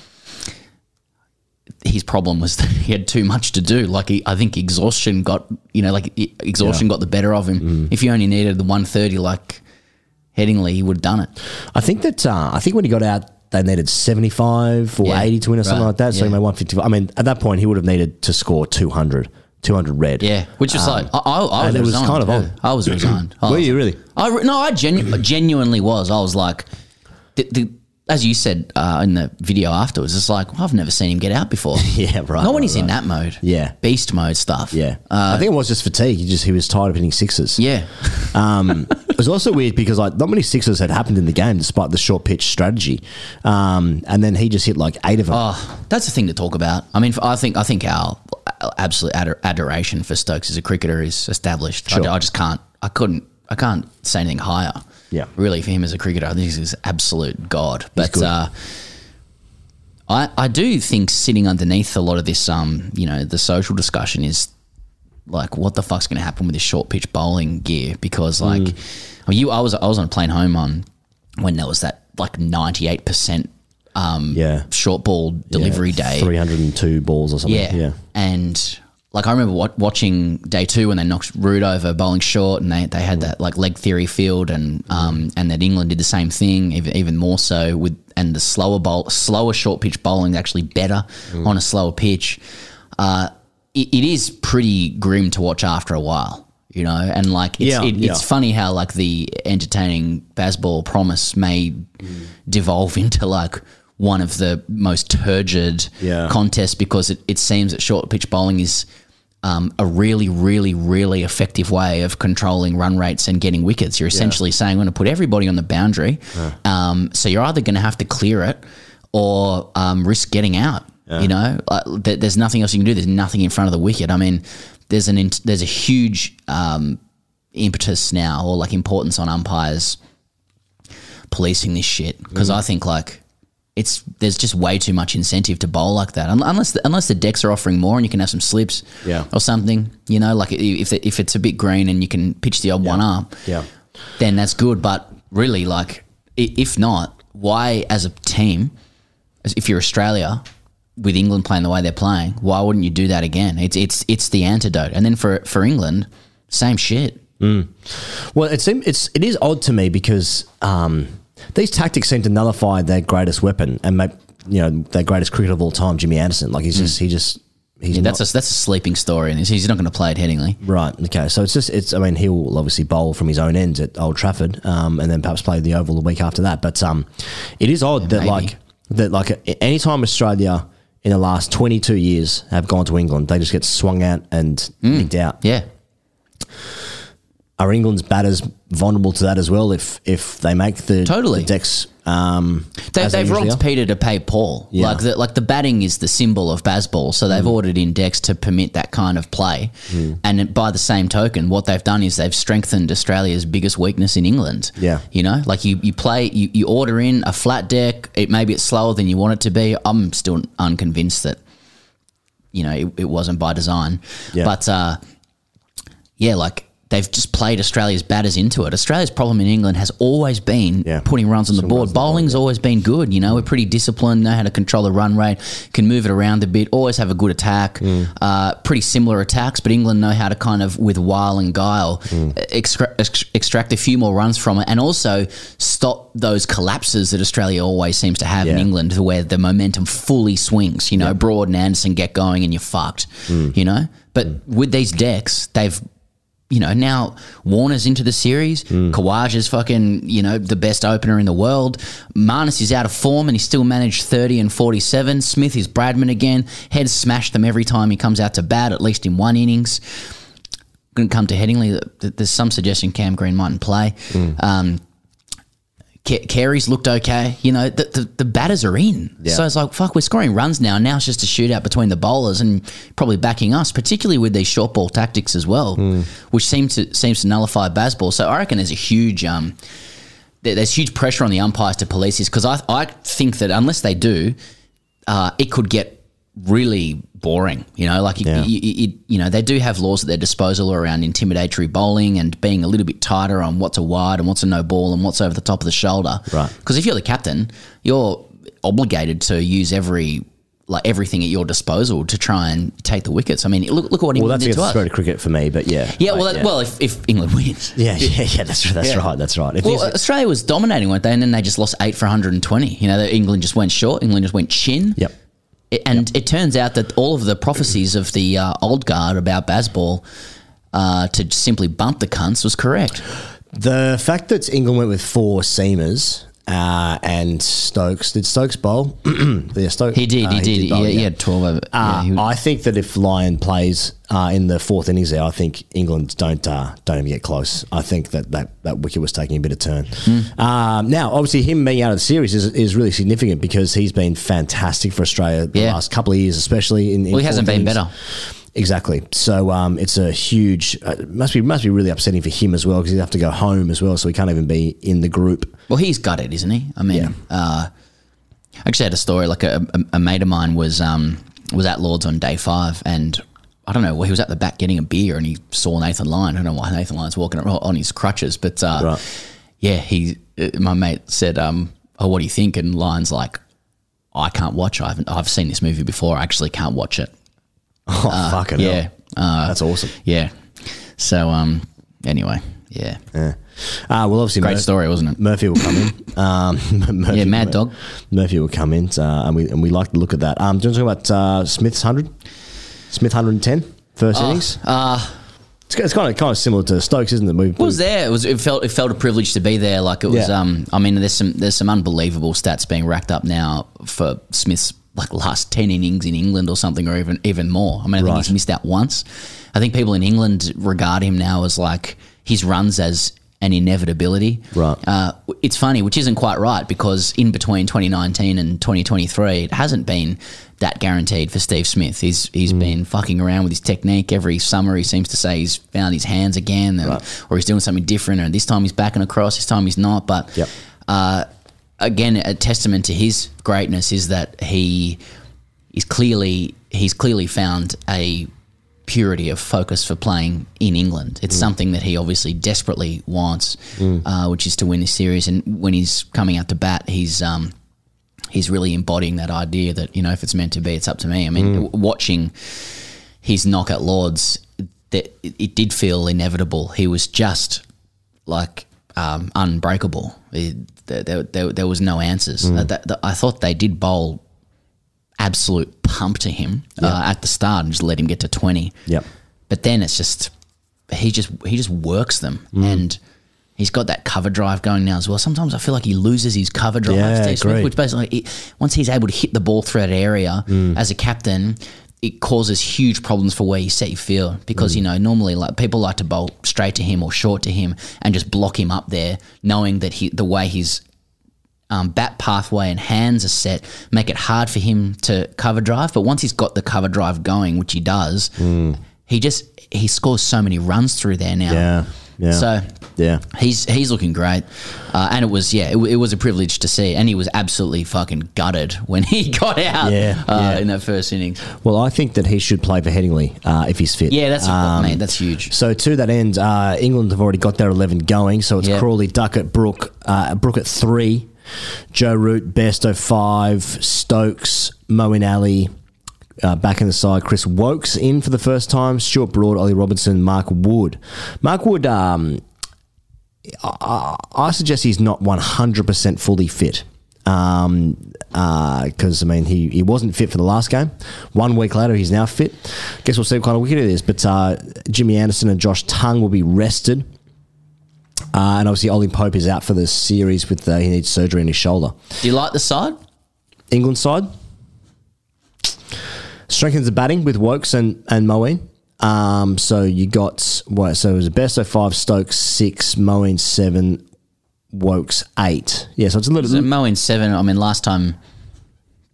his problem was that he had too much to do. Like he, I think exhaustion got you know like exhaustion got the better of him. If he only needed the one thirty like Headingley, he would have done it. I think that uh, I think when he got out, they needed seventy five or Yeah, eighty to win or something right, like that. So he made one fifty five. I mean, at that point, he would have needed to score 200, 200 red. Yeah, which was like I, I, I was Um, it was resigned. kind of on. I was resigned. I Were was- you really? I no, I genu- genuinely was. I was like, the, the, as you said uh, in the video afterwards, it's like well, I've never seen him get out before. Yeah, right, Not when right, he's in that mode. Yeah. beast mode stuff. Yeah, uh, I think it was just fatigue. He just he was tired of hitting sixes. yeah. Um, it was also weird because like not many sixes had happened in the game despite the short pitch strategy, um, and then he just hit like eight of them. Oh, that's the thing to talk about. I mean, I think I think our absolute ador- adoration for Stokes as a cricketer is established. I, Sure. I just can't. I couldn't. I can't say anything higher. Yeah. really, for him as a cricketer, I think he's absolute god. But uh, I I do think sitting underneath a lot of this, um, you know, the social discussion is like, what the fuck's going to happen with this short pitch bowling gear? Because like, Mm. I mean, you, I was I was on a plane home on when there was that like ninety eight percent. Um, Yeah. short ball delivery day. three hundred and two balls or something. Yeah. yeah. And like I remember wat- watching day two when they knocked Root over bowling short, and they, they had that like leg theory field, and um and that England did the same thing, even, even more so with and the slower bowl, slower short pitch bowling is actually better on a slower pitch. Uh, it, it is pretty grim to watch after a while, you know, and like it's Yeah, it, yeah. it's funny how like the entertaining Bazball promise may devolve into like one of the most turgid Yeah. contests because it, it seems that short pitch bowling is um, a really, really, really effective way of controlling run rates and getting wickets. You're essentially saying, I'm going to put everybody on the boundary. Um, so you're either going to have to clear it or um, risk getting out. You know, uh, th- there's nothing else you can do. There's nothing in front of the wicket. I mean, there's an int- there's a huge um, impetus now or like importance on umpires policing this shit because I think like it's there's just way too much incentive to bowl like that. Unless the, unless the decks are offering more and you can have some slips Yeah. or something you know like if if it's a bit green and you can pitch the odd one up Yeah. then that's good. But really like if not why as a team if you're Australia with England playing the way they're playing why wouldn't you do that again? It's it's it's the antidote. And then for for England same shit. Well, it seems it's it is odd to me because um, these tactics seem to nullify their greatest weapon and make you know their greatest cricketer of all time, Jimmy Anderson. Like he's just he just he's Yeah, not, that's a that's a sleeping story and he's not going to play it Headingley right. Okay, so it's just it's. I mean, he'll obviously bowl from his own ends at Old Trafford, um, and then perhaps play the Oval the week after that. But um, it is odd that maybe. like that like anytime Australia in the last twenty two years have gone to England, they just get swung out and nicked out. yeah Are England's batters vulnerable to that as well? If if they make the Totally. the decks, um, They, as they they've usually robbed are? Peter to pay Paul. Yeah. Like the like the batting is the symbol of Bazball, so Mm. they've ordered in decks to permit that kind of play. And by the same token, what they've done is they've strengthened Australia's biggest weakness in England. Yeah. you know, like you you play you, you order in a flat deck. It maybe it's slower than you want it to be. I'm still unconvinced that you know it, it wasn't by design. Yeah. But uh, yeah, like. They've just played Australia's batters into it. Australia's problem in England has always been Yeah. putting runs on the Some board. runs the Bowling's always been good. You know, we're pretty disciplined, know how to control the run rate, can move it around a bit, always have a good attack, Mm. uh, pretty similar attacks, but England know how to kind of, with wile and guile, Mm. extra- ex- extract a few more runs from it and also stop those collapses that Australia always seems to have in England where the momentum fully swings. You know, Broad and Anderson get going and you're fucked, Mm. you know? But with these decks, they've you know, now Warner's into the series. Hmm. Khawaja is fucking, you know, the best opener in the world. Marnus is out of form and he still managed 30 and 47. Smith is Bradman again. Heads smashed them every time he comes out to bat, at least in one innings. Going to come to Headingley. There's some suggestion Cam Green mightn't play. Hmm. Um, Carey's looked okay. You know, the, the, the batters are in. Yeah. So it's like, fuck, we're scoring runs now. Now it's just a shootout between the bowlers and probably backing us, particularly with these short ball tactics as well, Hmm. which seems to seems to nullify Bazball. So I reckon there's a huge um, there- there's huge pressure on the umpires to police this because I I think that unless they do, uh, it could get really boring. You know, like you, Yeah. you, know they do have laws at their disposal around intimidatory bowling and being a little bit tighter on what's a wide and what's a no ball and what's over the top of the shoulder. Right. Because if you're the captain, you're obligated to use every like everything at your disposal to try and take the wickets. I mean, look look at what Well, England that's did to us. of cricket for me, but yeah. Yeah, Like, well, that, well, if, if England wins, yeah, yeah, yeah. That's right. that's Yeah. right. That's right. If Well, Australia was dominating, weren't they? And then they just lost eight for 120. You know, England just went short. England just went chin. Yep. It- and it turns out that all of the prophecies of the uh, old guard about Bazball uh, to simply bump the cunts was correct. The fact that England went with four seamers uh, and Stokes did Stokes bowl? yeah, Stokes. He did. uh, he did. bowl, he, he had 12 over. Uh, yeah, he was- I think that if Lyon plays uh, in the fourth innings there, I think England don't uh, don't even get close. I think that that, that wicket was taking a bit of turn. Hmm. Um, now, obviously, him being out of the series is, is really significant because he's been fantastic for Australia the Yeah. last couple of years, especially in. in well, he hasn't been innings. better. Exactly. So um, it's a huge. Uh, must be must be really upsetting for him as well because he'd have to go home as well, so he can't even be in the group. Well, he's it, isn't he? I mean, Yeah. uh, I actually had a story. Like a, a, a mate of mine was um, was at Lords on day five, and I don't know. Well, he was at the back getting a beer, and he saw Nathan Lyon. I don't know why Nathan Lyon's walking on his crutches, but uh, Right. yeah, he. Uh, my mate said, um, "Oh, what do you think?" And Lyon's like, "I can't watch. I haven't. I've seen this movie before. I actually can't watch it." Oh fucking yeah, uh, That's awesome. yeah. So um, anyway, yeah, Yeah. Uh, well, obviously, great story, wasn't it? Murphy will come in. Um, Murphy, Yeah, mad dog. Murphy will come in, uh, and we and we like to look at that. Um, do you want to talk about uh, Smith's hundred? Smith hundred and ten first innings. Uh, It's, it's kind of kind of similar to Stokes, isn't it? We, It was there. It was. It felt. It felt a privilege to be there. Like it was. Yeah. Um. I mean, there's some. There's some unbelievable stats being racked up now for Smith's like last ten innings in England or something, or even even more. I mean, I think he's missed out once. I think people in England regard him now as like his runs as an inevitability. Right. Uh, it's funny, which isn't quite right because in between 2019 and 2023, it hasn't been that guaranteed for Steve Smith. He's he's Mm. been fucking around with his technique every summer. He seems to say he's found his hands again, and- or he's doing something different. And this time he's backing across. This time he's not. But Yep. uh, again, a testament to his greatness is that he is clearly he's clearly found a purity of focus for playing in England. It's something that he obviously desperately wants, uh, which is to win this series. And when he's coming out to bat, he's um, he's really embodying that idea that you know if it's meant to be, it's up to me. I mean, w- watching his knock at Lords, that it, it did feel inevitable. He was just like um, unbreakable. It, there, there, there, there was no answers. Uh, that, that- I thought they did bowl absolute pump to him uh, at the start and just let him get to twenty. Yep. But then it's just he just he just works them Mm. and. He's got that cover drive going now as well. Sometimes I feel like he loses his cover drive, Yeah, Smith, which basically, he, once he's able to hit the ball through that area Mm. as a captain, it causes huge problems for where you set your field because Mm. you know normally like people like to bowl straight to him or short to him and just block him up there, knowing that he the way his um, bat pathway and hands are set make it hard for him to cover drive. But once he's got the cover drive going, which he does, he just he scores so many runs through there now. Mm. Yeah. Yeah. So yeah. He's he's looking great, uh, and it was yeah, it, it was a privilege to see, and he was absolutely fucking gutted when he got out Yeah, uh, yeah. in that first innings. Well, I think that he should play for Headingley uh, if he's fit. Yeah, that's Um, that's huge. So to that end, uh, England have already got their eleven going. So it's Yeah. Crawley, Duckett, Brook, uh, Brook at three, Joe Root, Bairstow five, Stokes, Moeen Ali. Uh, back in the side, Chris Woakes in for the first time. Stuart Broad, Ollie Robinson, Mark Wood. Mark Wood, um, I, I suggest he's not one hundred percent fully fit. Um, because I mean he, he wasn't fit for the last game. One week later, he's now fit. Guess we'll see what kind of wicket it is. But uh, Jimmy Anderson and Josh Tongue will be rested. Uh, and obviously, Ollie Pope is out for the series with uh, he needs surgery on his shoulder. Do you like the side? England side strengthens the batting with Woakes and and Moeen. Um, so you got what? So it was a best of five, Stokes six, Moeen seven, Woakes eight. Yeah, so it's a little. So Moeen seven. I mean, last time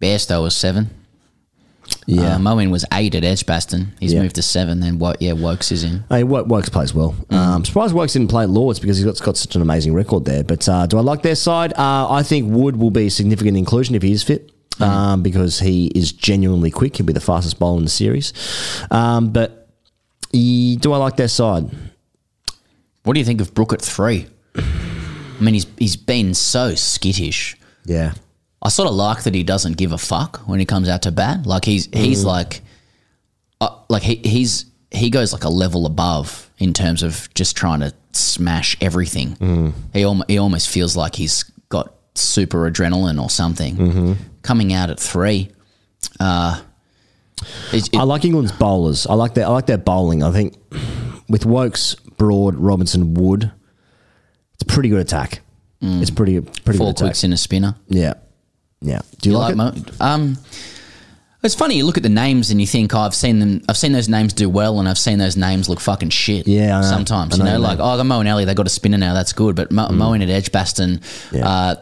Bairstow was seven. yeah, Uh, Moeen was eight at Edgbaston. He's Yeah. moved to seven. Then what? Yeah, Woakes is in. Hey, Woakes plays well. Mm. Um, surprised Woakes didn't play at Lords because he's got, got such an amazing record there. But uh, do I like their side? Uh, I think Wood will be a significant inclusion if he is fit. Mm. Um, because he is genuinely quick. He'll be the fastest bowler in the series. Um, but he, do I like their side? What do you think of Brook at three? I mean, he's he's been so skittish. Yeah. I sort of like that he doesn't give a fuck when he comes out to bat. Like he's he's like, uh, like he he's he goes like a level above in terms of just trying to smash everything. He almost he almost feels like he's got super adrenaline or something. Coming out at three, uh, it, it- I like England's bowlers. I like their I like their bowling. I think with Woakes, Broad, Robinson, Wood, it's a pretty good attack. It's pretty pretty four good attack. quicks in a spinner. Yeah, yeah. Do you, like, it? Mo- um, it's funny. You look at the names and you think, oh, I've seen them. I've seen those names do well, and I've seen those names look fucking shit. Yeah, I know. sometimes I you know know, you like oh, the Moeen Ali, they got a spinner now. That's good. But Mo- Moeen at Edgbaston, Yeah. uh,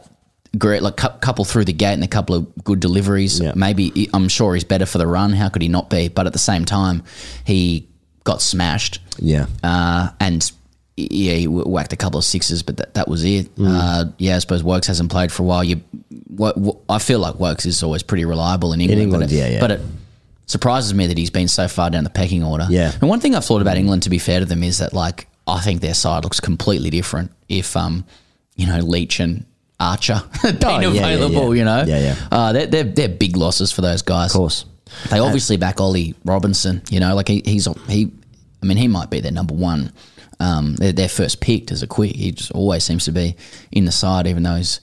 great, like couple through the gate and a couple of good deliveries. Yeah. Maybe I'm sure he's better for the run. How could he not be? But at the same time, he got smashed. Yeah. Uh, and yeah, he whacked a couple of sixes, but that, that was it. Mm. Uh, yeah, I suppose Woakes hasn't played for a while. You, wo- wo- I feel like Woakes is always pretty reliable in England. England, but it, yeah, yeah. But it surprises me that he's been so far down the pecking order. Yeah. And one thing I've thought about England, to be fair to them, is that like I think their side looks completely different if um, you know, Leach and Archer been Oh, yeah, yeah, available. yeah. You know, Yeah, yeah. Uh, they're, they're they're big losses for those guys. Of course. They obviously back Ollie Robinson. You know, like he, he's he. I mean, he might be their number one. Um, their, their first picked as a quick. He just always seems to be in the side, even though he's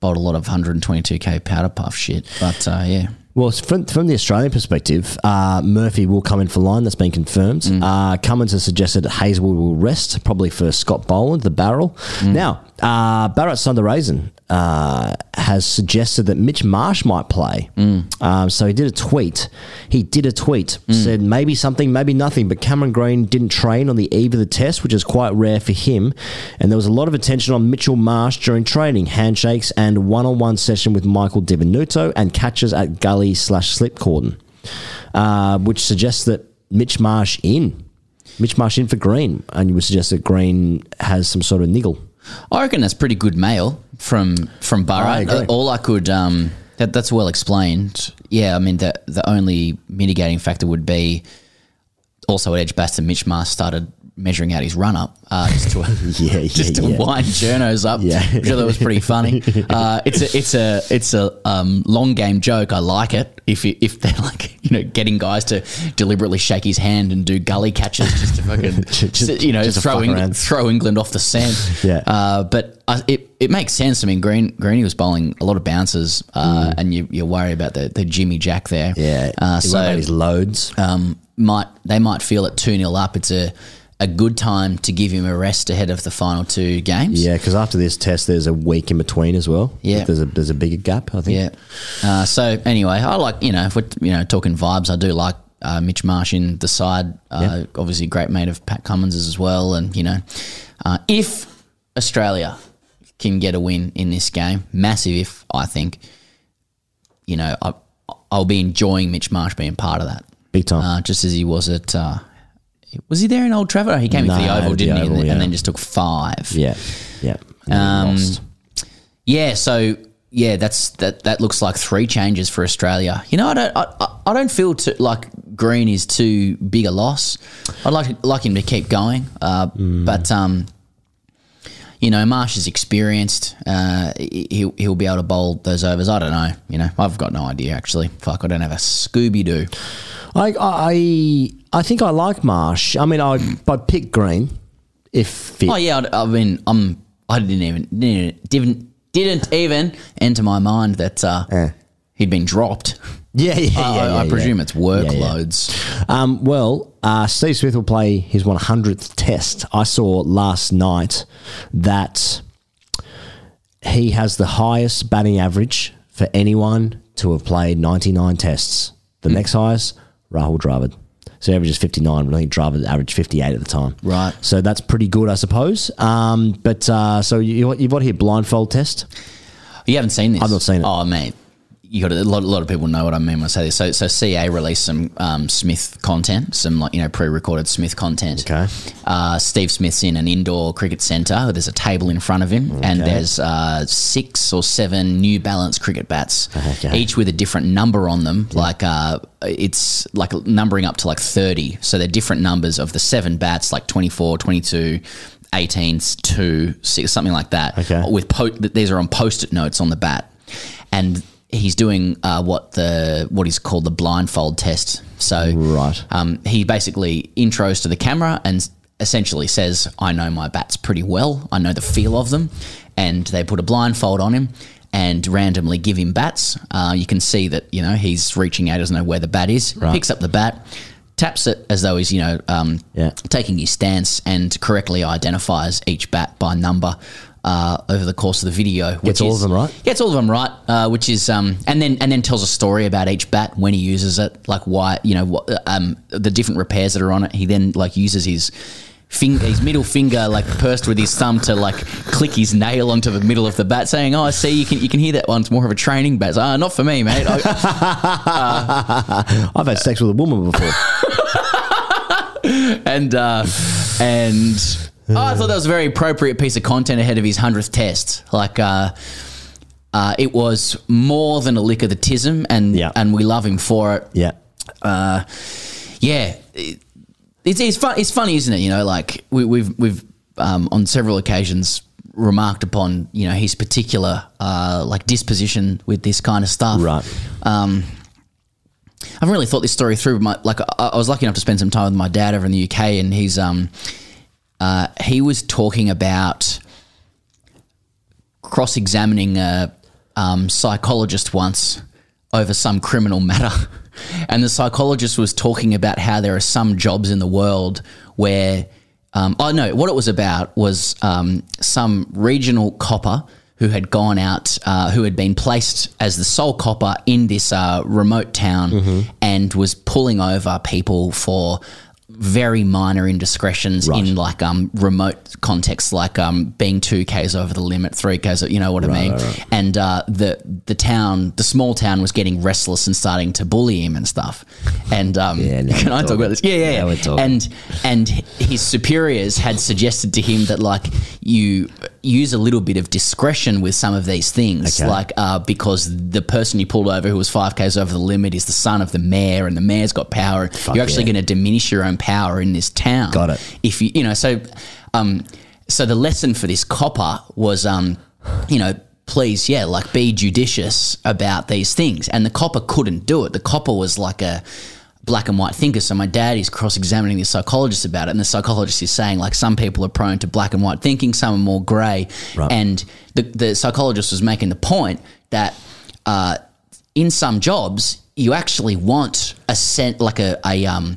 bowled a lot of 122k powder puff shit. But uh, yeah, Well, from, from the Australian perspective, uh, Murphy will come in for Lyon. That's been confirmed. Mm. Uh, Cummins has suggested that Hazlewood will rest, probably for Scott Boland, the barrel. Mm. Now, uh, Bharat Sundaresan uh, has suggested that Mitch Marsh might play. Mm. Um, so he did a tweet. He did a tweet, said maybe something, maybe nothing. But Cameron Green didn't train on the eve of the test, which is quite rare for him. And there was a lot of attention on Mitchell Marsh during training, handshakes, and one-on-one session with Michael Di Venuto and catches at gully slash slip cordon, uh, which suggests that Mitch Marsh in. Mitch Marsh in for Green, and you would suggest that Green has some sort of niggle. I reckon that's pretty good mail from from I Barra. agree. Uh, All I could um, that that's well explained. Yeah, I mean the the only mitigating factor would be also at Edgbaston, Mitch Marsh started measuring out his run up uh, just to Yeah, yeah, just to yeah. wind journos up. Yeah. which I thought was pretty funny. Uh, it's a it's a it's a um, long game joke. I like it if you, if they're like you know getting guys to deliberately shake his hand and do gully catches just to fucking Just- you know just throw England, throw England off the scent. Yeah. Uh, but uh, it it makes sense. I mean, Green Greeny was bowling a lot of bounces, uh, and you you worry about the, the Jimmy Jack there. Mm. Yeah, Uh, won't his loads. um, might they might feel it two 0 up. It's a a good time to give him a rest ahead of the final two games. Yeah, because after this test, there's a week in between as well. Yeah. there's a there's a bigger gap. I think. Yeah. Uh, so anyway, I like you know if we're you know talking vibes, I do like uh, Mitch Marsh in the side. Uh, Obviously, a great mate of Pat Cummins as well, and you know uh, if Australia can get a win in this game, massive if I think. You know, I, I'll be enjoying Mitch Marsh being part of that, big time. uh, just as he was at. Uh, was he there in Old Trafford? He came in for the Oval, didn't he? Oval, And, then- yeah. and then just took five. yeah, yeah. Um. Yeah, so yeah, that's that. That looks like three changes for Australia. You know, I don't, I, I- don't feel too, like Green is too big a loss. I'd like like him to keep going, uh, but um, you know, Marsh is experienced. Uh, he- he'll he'll be able to bowl those overs. I don't know. You know, I've got no idea actually. Fuck, I don't have a Scooby Doo. I, I I think I like Marsh. I mean, I'd, I'd pick Green if fit. Oh yeah, I, I mean, I'm. I didn't even didn't didn't, didn't even enter my mind that uh, Eh. he'd been dropped. yeah, yeah, yeah. I, yeah, I yeah. presume it's Yeah, yeah. workloads. Um, well, uh, Steve Smith will play his 100th test. I saw last night that he has the highest batting average for anyone to have played 99 tests. The next highest, Rahul Dravid. So he averages 59, but I think Dravid's average 58 at the time. Right. So that's pretty good, I suppose. Um, but uh, so you, you've got here blindfold test. You haven't seen this? I've not seen it. Oh, mate. You got a lot, a lot of people know what I mean when I say this. So, so CA released some um, Smith content, some like you know pre-recorded Smith content. Okay. Uh, Steve Smith's in an indoor cricket centre. There's a table in front of him, and there's uh, six or seven New Balance cricket bats, Okay. each with a different number on them. Like uh, it's like numbering up to like 30. So they're different numbers of the seven bats, like 24, 22. 18, 2, 6, something like that. Okay. With po- these are on post-it notes on the bat, and he's doing uh, what the what is called the blindfold test. So Right. um, he basically intros to the camera and essentially says, "I know my bats pretty well. I know the feel of them," and they put a blindfold on him. And randomly give him bats. Uh, you can see that you know he's reaching out, doesn't know where the bat is. Picks up the bat, taps it as though he's you know um, Yeah. taking his stance, and correctly identifies each bat by number uh, over the course of the video. Gets which all is- of them right? Gets all of them right, uh, which is um, and then and then tells a story about each bat when he uses it, like why you know what um, the different repairs that are on it. He then like uses his finger, his middle finger, like pursed with his thumb to like click his nail onto the middle of the bat, saying, "Oh, I see you can you can hear that one. It's more of a training bat." Ah, not for me, mate. I, I've had sex with a woman before. and uh, and oh, I thought that was a very appropriate piece of content ahead of his hundredth test. Like, uh, uh, it was more than a lick of the tism, and Yeah. and we love him for it. yeah. Yeah, it- it's it's fun. It's funny, isn't it? You know, like we, we've we've um, on several occasions remarked upon you know his particular uh, like disposition with this kind of stuff. Right. Um, I haven't really thought this story through. But my, like, I, I was lucky enough to spend some time with my dad over in the UK, and he's um, uh, he was talking about cross-examining a um, psychologist once over some criminal matter, and the psychologist was talking about how there are some jobs in the world where, um, oh no, what it was about was um, some regional copper who had gone out, uh, who had been placed as the sole copper in this uh, remote town, and was pulling over people for very minor indiscretions in like um remote contexts like um being 2 k's over the limit 3 k's you know what i mean? and uh the the town the small town was getting restless and starting to bully him and stuff. And um Yeah, can i talk about this? Yeah yeah, yeah. and and his superiors had suggested to him that like you use a little bit of discretion with some of these things Okay. like uh because the person you pulled over who was 5 k's over the limit is the son of the mayor and the mayor's got power you're actually yeah. going to diminish your own power in this town. Got it. If you, you know, so, um, so the lesson for this copper was, um, you know, please, yeah, like be judicious about these things. And the copper couldn't do it. The copper was like a black and white thinker. So my dad is cross examining the psychologist about it. And the psychologist is saying, like, some people are prone to black and white thinking, some are more grey. Right. And the, the psychologist was making the point that, uh, in some jobs, you actually want a cent, like a, a um,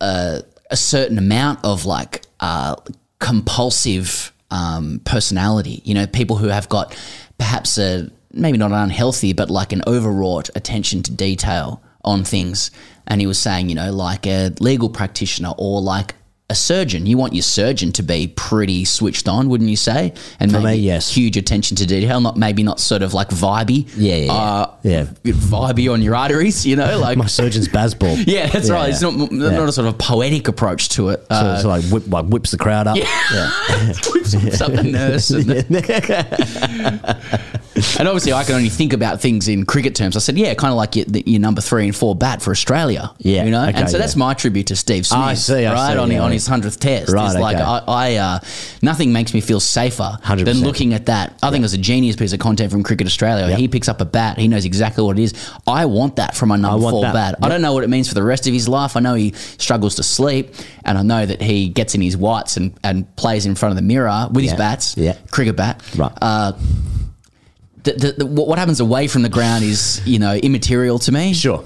a, a certain amount of like uh, compulsive um, personality. You know, people who have got perhaps a maybe not an unhealthy, but like an overwrought attention to detail on things. And he was saying, you know, like a legal practitioner or like a surgeon. You want your surgeon to be pretty switched on, wouldn't you say? And For me, maybe yes. huge attention to detail, not maybe not sort of like vibey. Yeah, yeah, yeah. Uh, Yeah. Vibey on your arteries, you know, like My surgeon's Bazball. yeah, that's Yeah, right. It's yeah. not not a sort of poetic approach to it. So Uh, it's like, whip, like whips the crowd up. whips, whips up the nurse, and, and obviously I can only think about things in cricket terms. I said, yeah, kind of like your, your number three and four bat for Australia. Yeah, you know, okay, and so that's my tribute to Steve Smith. I see, I right see, on, yeah. on his hundredth test. Right, It's like okay. I, I uh, nothing makes me feel safer 100%. than looking at that. I think it was a genius piece of content from Cricket Australia. Yep. He picks up a bat. He knows exactly what it is. I want that from my number four that. bat. I don't know what it means for the rest of his life. I know he struggles to sleep, and I know that he gets in his whites and, and plays in front of the mirror with Yeah. his bats, Yeah. cricket bat. Right. Uh, the, the, the, what what happens away from the ground is, you know, immaterial to me. Sure.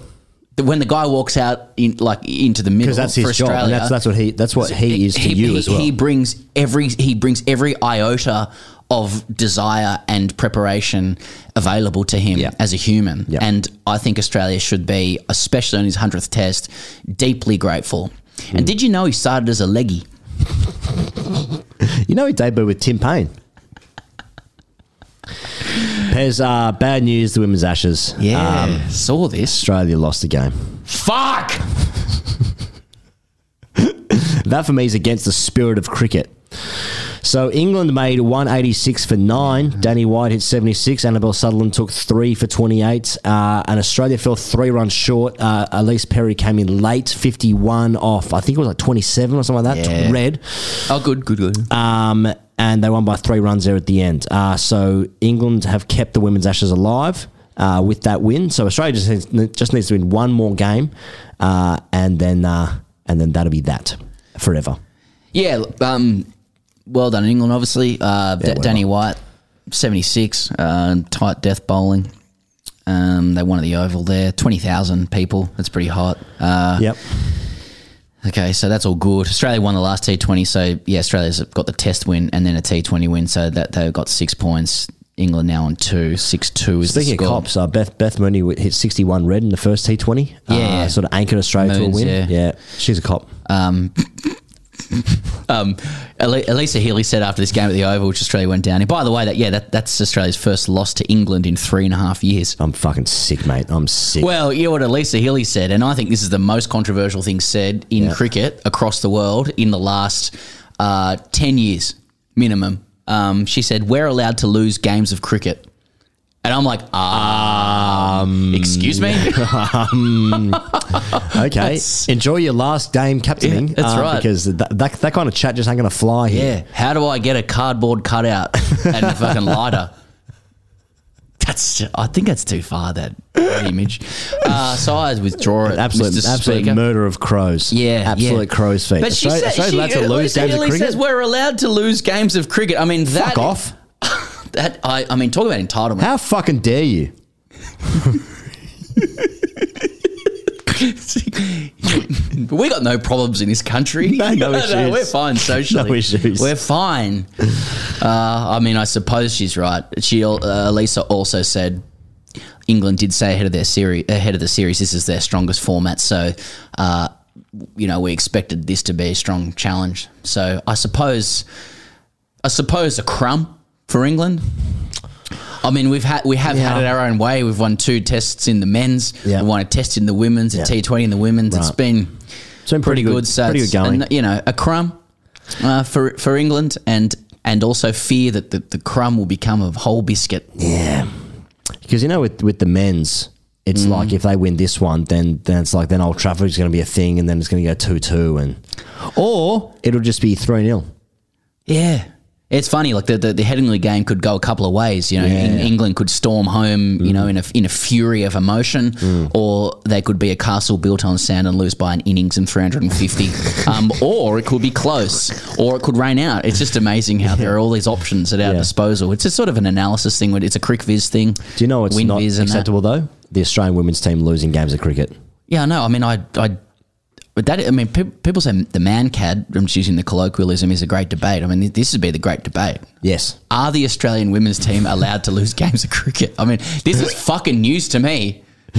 When the guy walks out in like into the middle that's his for job. Australia, And that's, that's what he that's what he is to he, you he- as well. He brings every he brings every iota of desire and preparation available to him Yeah. as a human. Yeah. And I think Australia should be, especially on his 100th test, deeply grateful. And hmm. did you know he started as a leggy? You know he debuted with Tim Paine. Pez, uh, bad news, the women's Ashes. Um, saw this. Australia lost the game. Fuck! That for me is against the spirit of cricket. So England made 186 for nine. Danni Wyatt hit 76. Annabelle Sutherland took three for 28. Uh, and Australia fell three runs short. Uh, Ellyse Perry came in late, 51 off. I think it was like 27 or something like that. Yeah. Red. Oh, good, good, good. Um, and they won by three runs there at the end. Uh, so England have kept the women's ashes alive uh, with that win. So Australia just needs, just needs to win one more game, uh, and then uh, and then that'll be that forever. Yeah, um, well done, England, obviously. Uh, D- well Danni Wyatt, 76, uh, tight death bowling. Um, they won at the Oval there. 20,000 people. That's pretty hot. Uh, Yep. Okay, so that's all good. Australia won the last T20, so yeah, Australia's got the test win and then a T20 win, so that they've got six points. England now on two, six two is Speaking the of cops, uh, Beth Beth Mooney hit 61 red in the first T20. Yeah, uh, sort of anchored Australia Moons, to a win. yeah. she's a cop. Um, um, Alyssa Healy said after this game at the Oval, which Australia went down. And by the way, that yeah, that, that's Australia's first loss to England in three and a half years. I'm fucking sick, mate. I'm sick. Well, you know what Alyssa Healy said, and I think this is the most controversial thing said in Yeah. cricket across the world in the last uh, 10 years minimum. Um, she said, We're allowed to lose games of cricket. And I'm like, um, excuse me? okay, enjoy your last game captaining. Yeah, that's uh, right. Because that, that, that kind of chat just ain't going to fly here. yeah. How do I get a cardboard cutout and a fucking lighter? That's. I think that's too far. That image. Uh, so I withdraw it. Absolute, Mr. absolute murder of crows. Yeah, absolute yeah. crow's feet. But she Australia, said, Australia's she, allowed to lose Alyssa games of cricket. says we're allowed to lose games of cricket. I mean, that Fuck off! That I, I mean, talk about entitlement. How fucking dare you? But we got no problems in this country. No, no issues. we're fine socially. No issues. We're fine. Uh, I mean, I suppose she's right. She, uh, Lisa also said England did say ahead of their series, ahead of the series, this is their strongest format. So, uh, you know, we expected this to be a strong challenge. So, I suppose, I suppose a crumb for England. I mean, we've had we have had it our own way. We've won two tests in the men's. Yeah. We won a test in the women's, a Yeah. T Twenty in the women's. It's Right. been It's been pretty, good. So pretty it's, good going. and, you know, a crumb uh, for for England, and and also fear that the, the crumb will become a whole biscuit. Yeah, because you know with with the men's, it's Mm. like if they win this one, then then it's like then Old Trafford's going to be a thing, and then it's going to go two two, and or it'll just be three 0 Yeah. It's funny, like the, the, the Headingley game could go a couple of ways. You know, Yeah. Eng- England could storm home, you know, in a in a fury of emotion, Mm. or they could be a castle built on sand and lose by an innings and 350. um, or it could be close, or it could rain out. It's just amazing how there are all these options at our Yeah. disposal. It's just sort of an analysis thing. It's a CricViz thing. Do you know Win not and that. acceptable though? The Australian women's team losing games of cricket. Yeah, no, I mean, I, I, but that, I mean, pe- people say the man cad. I'm just using the colloquialism. Is a great debate. I mean, this would be the great debate. Yes, Are the Australian women's team allowed to lose games of cricket? I mean, this is fucking news to me.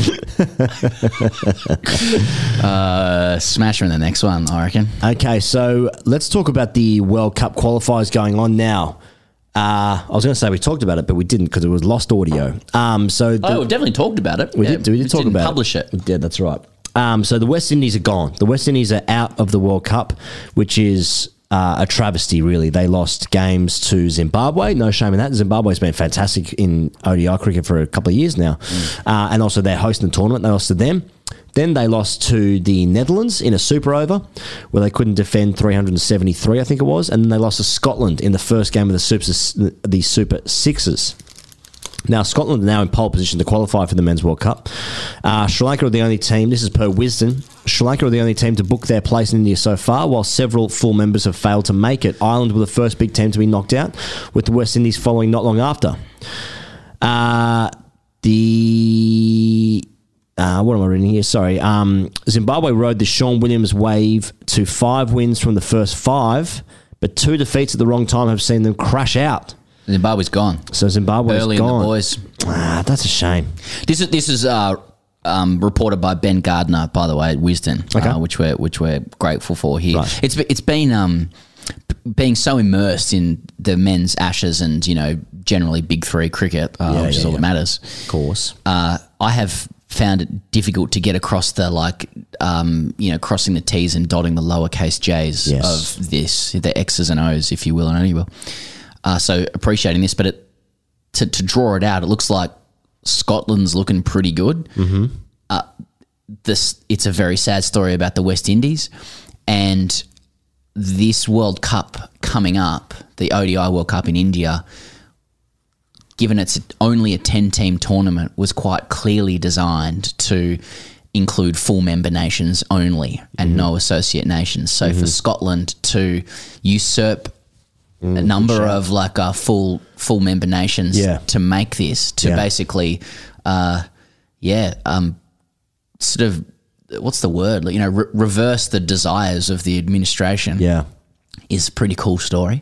uh, smash her in the next one, I reckon. Okay, so let's talk about the World Cup qualifiers going on now. Uh, I was going to say we talked about it, but we didn't because it was lost audio. Um, so the, Oh, we've definitely talked about it. we Yeah, did. We did just talk didn't about publish it. Yeah, that's right. Um, so the West Indies are gone. The West Indies are out of the World Cup, which is uh, a travesty. Really, they lost games to Zimbabwe. No shame in that. Zimbabwe's been fantastic in ODI cricket for a couple of years now, uh, and also they're hosting the tournament. They lost to them. Then they lost to the Netherlands in a super over where they couldn't defend 373, I think it was. And then they lost to Scotland in the first game of the Super, the super Sixes. Now, Scotland are now in pole position to qualify for the Men's World Cup. Uh, Sri Lanka are the only team, this is per Wisden, Sri Lanka are the only team to book their place in India so far, while several full members have failed to make it. Ireland were the first big team to be knocked out, with the West Indies following not long after. Uh, the. Uh, what am I reading here? Sorry. Um, Zimbabwe rode the Sean Williams wave to five wins from the first five, but two defeats at the wrong time have seen them crash out. Zimbabwe's gone. So Zimbabwe's Early in gone. the boys. Ah, that's a shame. This is this is uh, um, reported by Ben Gardner, by the way, at Wisden, Okay. uh, which we're which we're grateful for here. Right. It's it's been um, being so immersed in the men's Ashes and you know generally Big Three cricket, uh, Yeah, which is all yeah. that matters. Of course. Uh, I have found it difficult to get across the like um, you know crossing the T's and dotting the lowercase J's Yes. of this, the X's and O's, if you will, and only will. Uh, so appreciating this, but it, to to draw it out, it looks like Scotland's looking pretty good. Mm-hmm. Uh, this it's a very sad story about the West Indies, and this World Cup coming up, the ODI World Cup in India, given it's only a 10 team tournament, was quite clearly designed to include full member nations only and no associate nations. So for Scotland to usurp a number of like uh, full full member nations Yeah. to make this to Yeah. basically uh, yeah um, sort of what's the word you know re- reverse the desires of the administration Yeah. is a pretty cool story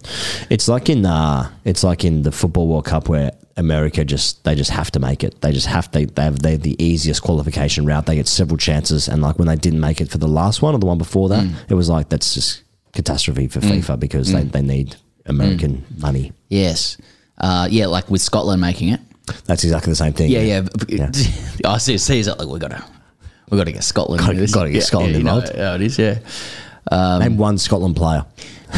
It's like in uh, it's like in the football World Cup where America just they just have to make it. They just have they they have they have the easiest qualification route. They get several chances, and like when they didn't make it for the last one or the one before that, Mm. it was like that's just catastrophe for FIFA because they, they need American Mm. money. yes uh, yeah like with Scotland making it That's exactly the same thing. yeah yeah, yeah ICC is like we gotta we gotta get Scotland Gotta- gotta get Yeah, Scotland yeah, you know involved. it is yeah Um, Name one Scotland player.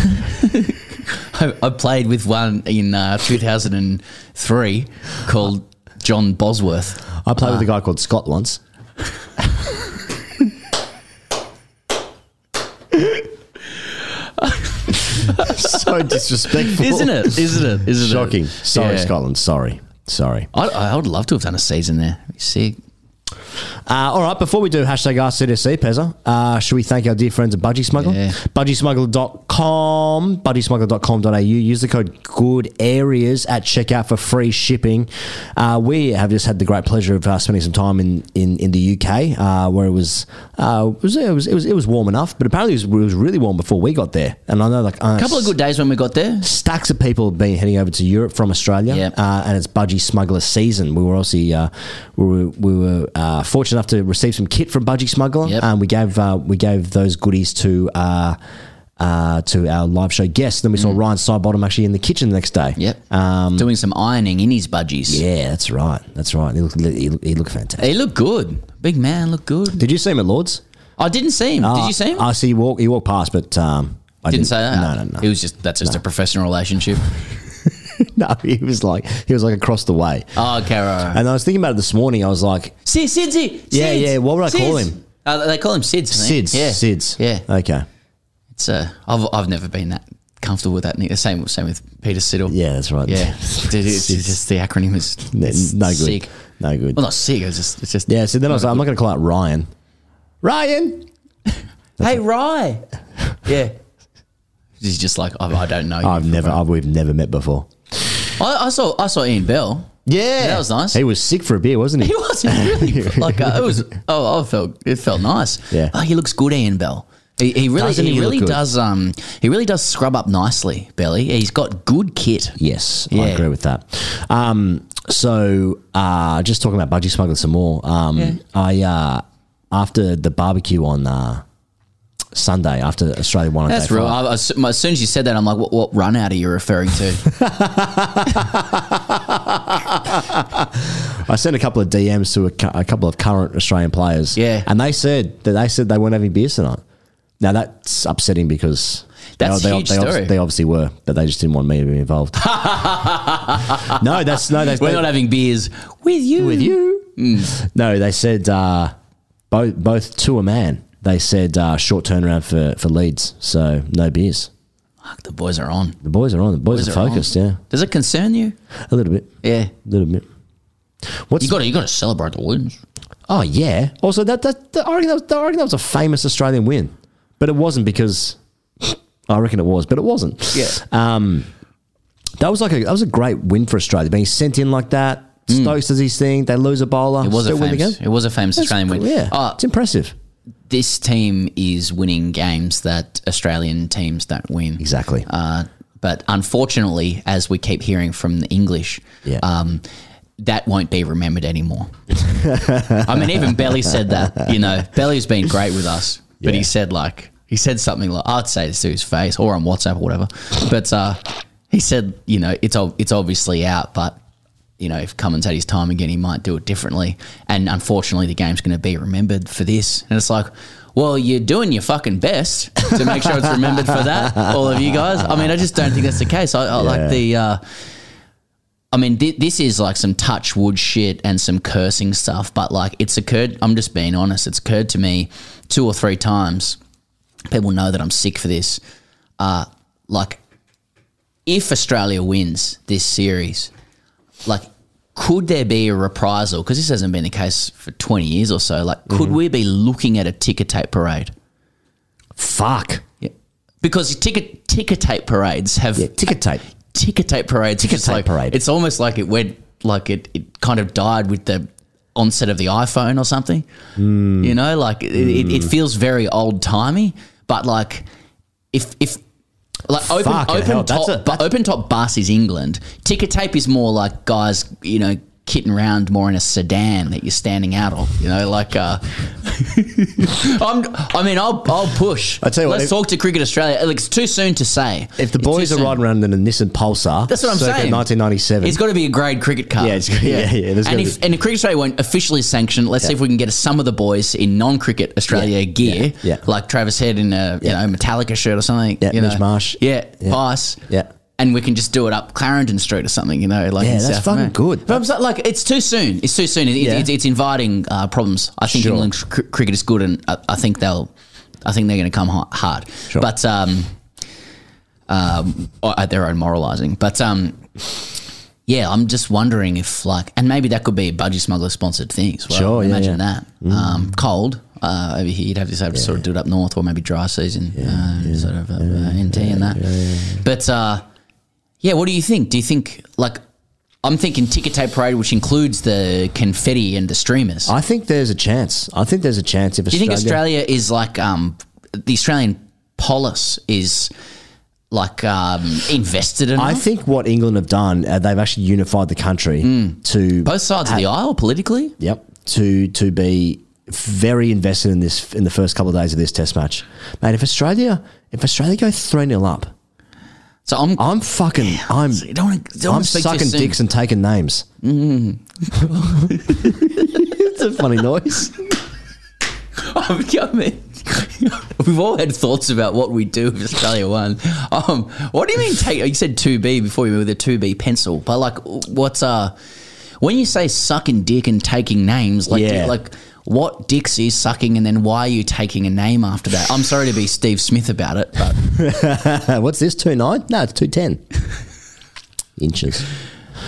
I, I played with one in uh, 2003 called John Bosworth. I played with a guy called Scott once. so disrespectful, Isn't it? Isn't it? Isn't it? Shocking. it? Sorry, Yeah. Scotland. Sorry. Sorry. I, I would love to have done a season there. Sick. Uh, all right, before we do hashtag RCDC, Pezza, uh, should we thank our dear friends at Budgy Smuggler? Yeah. BudgySmuggler.com, budgysmuggler.com.au. Use the code GOOD AREAS at checkout for free shipping. Uh, we have just had the great pleasure of uh, spending some time in, in, in the UK uh, where it was, uh, it, was, it, was, it, was, it was warm enough, but apparently it was, it was really warm before we got there. And I know like A couple of good days when we got there. stacks of people have been heading over to Europe from Australia, uh, and it's Budgy Smuggler season. We were obviously uh, we were, we were uh, fortunate enough to receive some kit from Budgy Smuggler, Yep. and we gave uh, we gave those goodies to. Uh, uh, to our live show guests. Then we saw Ryan Sidebottom actually in the kitchen the next day. Mm. Yep. Um, Doing some ironing in his budgies. yeah, that's right. That's right. He looked, he, looked- he looked fantastic. He looked good. Big man looked good. Did you see him at Lords? I didn't see him. Did Uh, you see him? I see. He walked. He walked past, but um, I didn't say that. No, no, no. It was just that's just a professional relationship. no, he was like he was like across the way. Oh, okay, right, right. And I was thinking about it this morning. I was like, Sid, Sidsy. Yeah, Sids, yeah, what would I call Sids. him? Uh, they call him Sids. I think. SIDS. Yeah. SIDS. Yeah. Okay. It's uh, I've I've never been that comfortable with that. nick- Same same with Peter Siddle. Yeah, that's right. Yeah, Dude, it's, it's just the acronym is No, it's no good. Sick. No good. Well, not sick. It's just it's just yeah, so then I was like, I'm not going to call out Ryan. Ryan! Hey, Rye. yeah. He's just like I, I don't know. I've never, I've, we've never met before. I, I saw I saw Ian Bell. Yeah. that was nice. He was sick for a beer, wasn't he? He was really like uh, it was. Oh, I felt it felt nice. Yeah. oh, he looks good, Ian Bell. He, he really Doesn't he, he really good? does um he really does scrub up nicely, Belly. He's got good kit. Yes, I agree with that. Um, so, uh, just talking about Budgie smuggling some more. Um, I, uh, after the barbecue on uh, Sunday, after Australia won That's real. I, I- as soon as you said that, I'm like, what, what run out are you referring to? I sent a couple of DMs to a, a couple of current Australian players. Yeah. and they said that they said they weren't having beers tonight. Now that's upsetting because That's they, a they, huge they, story. they obviously were, but they just didn't want me to be involved. no, that's no, that's We're not having beers with you. with you. No, they said uh, both both to a man. They said uh, short turnaround for for Leeds, so no beers. Fuck, the boys are on. The boys are on. The boys, Boys are are focused. on. Yeah, Does it concern you? a little bit, Yeah. a little bit. What's You got to you got to celebrate the wins. Oh yeah. Also, that that, that I reckon that, was, I reckon that was a famous Australian win, but it wasn't because I reckon it was, but it wasn't. Yeah. Um, that was like a that was a great win for Australia being sent in like that. Stokes does his thing. They lose a bowler. Mm. It was a famous. It was a famous That's Australian win. Yeah, Oh, it's impressive. This team is winning games that Australian teams don't win. Exactly. Uh, but unfortunately, as we keep hearing from the English, Yeah. um, that won't be remembered anymore. I mean, even Belly said that. You know, Belly's been great with us, but he said like he said something like I'd say this to his face or on WhatsApp or whatever. But uh, he said, you know, it's it's obviously out, but you know, if Cummins had his time again, he might do it differently. And unfortunately, the game's going to be remembered for this. And it's like, well, you're doing your fucking best to make sure it's remembered for that, all of you guys. I mean, I just don't think that's the case. I, I like the. Uh, I mean, thi- this is like some touch wood shit and some cursing stuff, but like it's occurred. I'm just being honest. It's occurred to me two or three times. People know that I'm sick for this. Uh, like, if Australia wins this series, like, could there be a reprisal? Because this hasn't been the case for 20 years or so. Like, could we be looking at a ticker tape parade? Fuck. Yeah. Because ticket ticker tape parades have Yeah, ticker tape. ticker tape parades. Ticker it's tape like, parade. It's almost like it went like it, it kind of died with the onset of the iPhone or something. Hmm. You know, like it, it, it feels very old timey. But like if if like open Fucking open hell, top a- but open top bus is England. Ticker tape is more like guys, you know. Kitting around more in a sedan that you're standing out of, you know, like uh, I'm, I mean, I'll, I'll push. I tell you what, let's if- talk to Cricket Australia. It's too soon to say. If the boys are soon. riding around in a Nissan Pulsar, That's what I'm saying. 1997. It's got to be a grade cricket car. Yeah, it's- yeah, yeah, there's and if be- and if Cricket Australia won't officially sanction, let's see if we can get some of the boys in non-cricket Australia Yeah, gear, yeah, yeah. like Travis Head in a you Yeah. know Metallica shirt or something. Yeah, you know. Marsh. Yeah, Yeah. Vice. Yeah. And we can just do it up Clarendon Street or something, you know, like Yeah, that's South fucking America. good. But I'm so- like, it's too soon. It's too soon. It, Yeah. it's, it's inviting uh, problems. I think Sure. England's cr- cricket is good, and I, I think they'll. I think they're going to come hard. Sure. But um, um, at their own moralising. But um, yeah, I'm just wondering if like, and maybe that could be a Budgy Smuggler sponsored thing as well. Sure, imagine yeah. that. Um, cold uh, over here, you'd have to have to sort of do it up north, or maybe dry season, uh, sort of uh, uh, NT and that. But uh, yeah, what do you think? Do you think like? I'm thinking ticker tape parade, which includes the confetti and the streamers. I think there's a chance. I think there's a chance if Do you think Australia is like um, the Australian polis is like um, invested enough? I think what England have done, uh, they've actually unified the country to Hmm. both sides of the aisle politically. Yep. To to be very invested in this in the first couple of days of this test match. Mate, if Australia if Australia go 3 0 up, So I'm. I'm fucking I'm you don't don't I'm speak too sucking soon. dicks and taking names. it's a funny noise. I mean, we've all had thoughts about what we do if Australia won. Um, what do you mean? Take you said two B before you with a two B pencil, but like, what's uh, when you say sucking dick and taking names, like, Yeah. like what dicks is sucking, and then why are you taking a name after that? I'm sorry to be Steve Smith about it, but what's this? 2 9? No, it's 210 inches.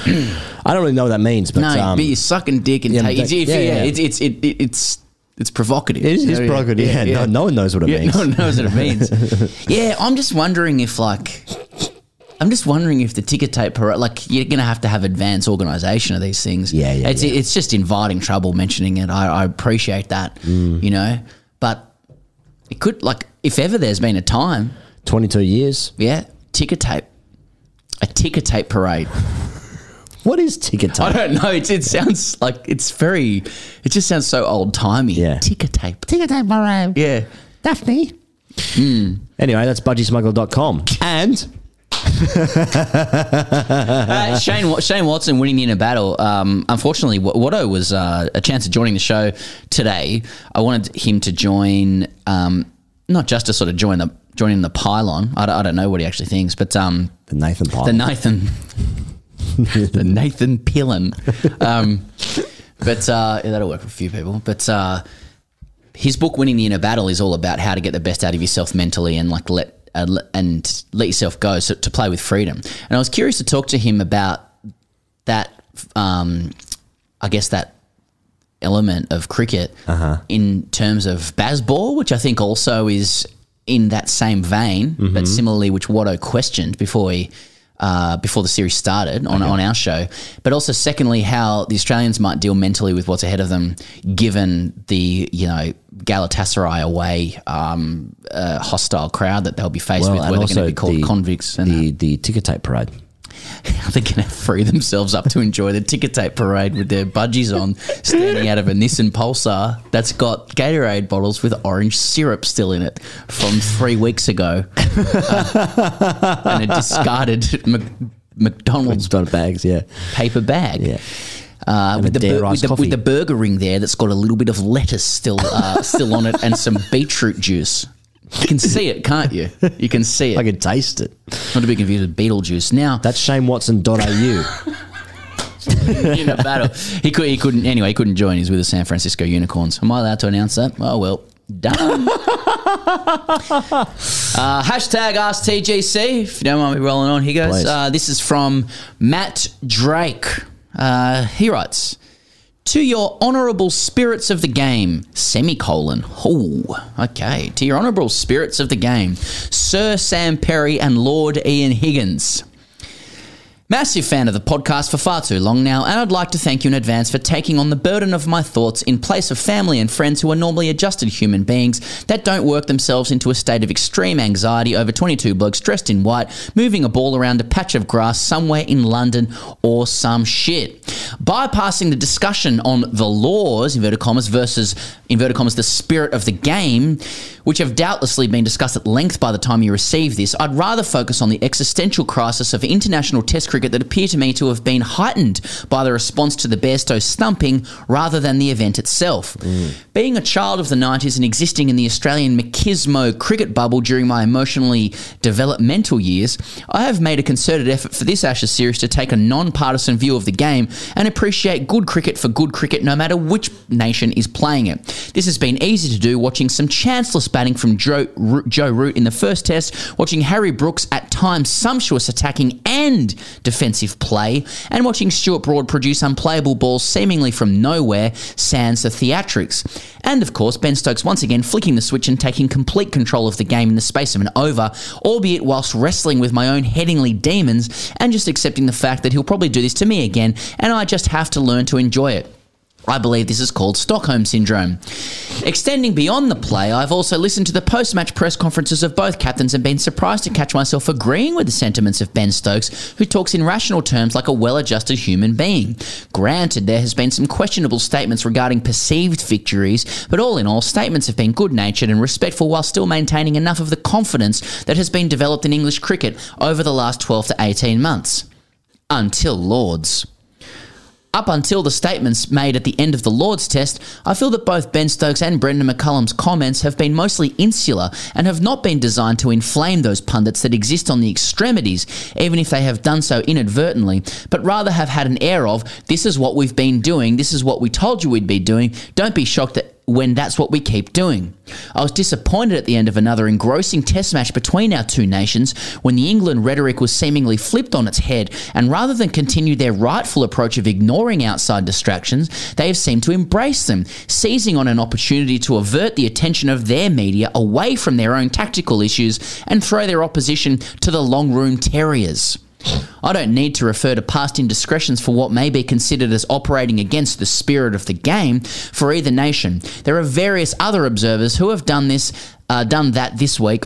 I don't really know what that means, but no, um, but you're sucking dick and yeah, taking. but It's, yeah, yeah, yeah. It's it's it, it, it's it's provocative. it is, it's Yeah. Yeah, No, no one knows what it means. no one knows what it means. yeah, I'm just wondering if like I'm just wondering if the ticker tape parade, like you're gonna have to have advanced organisation of these things. Yeah, yeah, It's yeah. it's just inviting trouble mentioning it. I, I appreciate that, Mm. you know, but it could like if ever there's been a time, 22 years. yeah, ticker tape, a ticker tape parade. What is ticker tape? I don't know. It, it sounds like it's very. It just sounds so old timey. Yeah. ticker tape. Ticker tape parade. Yeah. Daphne. Anyway, that's budgysmuggler.com. And Uh, Shane Shane Watson winning in a battle. Um, unfortunately, Watto was uh, a chance of joining the show today. I wanted him to join, um, not just to sort of join the join in the pylon. I don't, I don't know what he actually thinks, but um, the Nathan Pyle. the Nathan, the Nathan Pillin. Um, but uh, yeah, that'll work for a few people. But uh, his book, "Winning the Inner Battle," is all about how to get the best out of yourself mentally and like let uh, and let yourself go so, to play with freedom. And I was curious to talk to him about that. Um, I guess that element of cricket in terms of Bazball, which I think also is in that same vein, but similarly, which Watto questioned before he uh, before the series started on, on our show, but also secondly how the Australians might deal mentally with what's ahead of them, given the you know Galatasaray away um, uh, hostile crowd that they'll be faced with, where they're going to be called convicts. And the, the ticker tape parade. they're going to free themselves up to enjoy the ticker tape parade with their budgies on, standing out of a Nissan Pulsar that's got Gatorade bottles with orange syrup still in it from three weeks ago, Uh, and a discarded Mc- McDonald's bags, yeah. paper bag. Yeah. Uh, with, the, bur- with, the, with the burger ring there that's got a little bit of lettuce still uh, still on it and some beetroot juice. You can see it, can't you? You can see it. I can taste it. Not to be confused with Beetlejuice. Now, That's shanewatson.au. in a battle. He could. He couldn't. Anyway, he couldn't join. He's with the San Francisco Unicorns. Am I allowed to announce that? Oh well, done. uh, hashtag AskTGC. If you don't mind me rolling on, here goes. Please. Uh, this is from Matt Drake. Uh, he writes. To your honourable spirits of the game, semicolon. Oh, okay. To your honourable spirits of the game, Sir Sam Perry and Lord Ian Higgins. Massive fan of the podcast for far too long now, and I'd like to thank you in advance for taking on the burden of my thoughts in place of family and friends who are normally adjusted human beings that don't work themselves into a state of extreme anxiety over 22 blokes dressed in white moving a ball around a patch of grass somewhere in London or some shit. Bypassing the discussion on the laws, inverted commas, versus, inverted commas, the spirit of the game, which have doubtlessly been discussed at length by the time you receive this, I'd rather focus on the existential crisis of international test cricket that appear to me to have been heightened by the response to the Bairstow stumping rather than the event itself. Being a child of the 90s and existing in the Australian machismo cricket bubble during my emotionally developmental years, I have made a concerted effort for this Ashes series to take a non-partisan view of the game and appreciate good cricket for good cricket no matter which nation is playing it. This has been easy to do watching some chanceless batting from Joe, Joe Root in the first test, watching Harry Brook's at times sumptuous attacking and defensive play, and watching Stuart Broad produce unplayable balls seemingly from nowhere, sans the theatrics. And of course, Ben Stokes once again flicking the switch and taking complete control of the game in the space of an over, albeit whilst wrestling with my own Headingley demons and just accepting the fact that he'll probably do this to me again, and I just have to learn to enjoy it. I believe this is called Stockholm Syndrome. Extending beyond the play, I've also listened to the post match press conferences of both captains and been surprised to catch myself agreeing with the sentiments of Ben Stokes, who talks in rational terms like a well adjusted human being. Granted, there has been some questionable statements regarding perceived victories, but all in all, statements have been good natured and respectful while still maintaining enough of the confidence that has been developed in English cricket over the last 12 to 18 months. Until Lords. Up until the statements made at the end of the Lord's test, I feel that both Ben Stokes and Brendon McCullum's comments have been mostly insular and have not been designed to inflame those pundits that exist on the extremities, even if they have done so inadvertently, but rather have had an air of, this is what we've been doing, this is what we told you we'd be doing, don't be shocked that when that's what we keep doing. I was disappointed at the end of another engrossing test match between our two nations when the England rhetoric was seemingly flipped on its head, and rather than continue their rightful approach of ignoring outside distractions, they have seemed to embrace them, seizing on an opportunity to avert the attention of their media away from their own tactical issues and throw their opposition to the long room terriers. I don't need to refer to past indiscretions for what may be considered as operating against the spirit of the game for either nation. There are various other observers who have done this, uh, done that this week.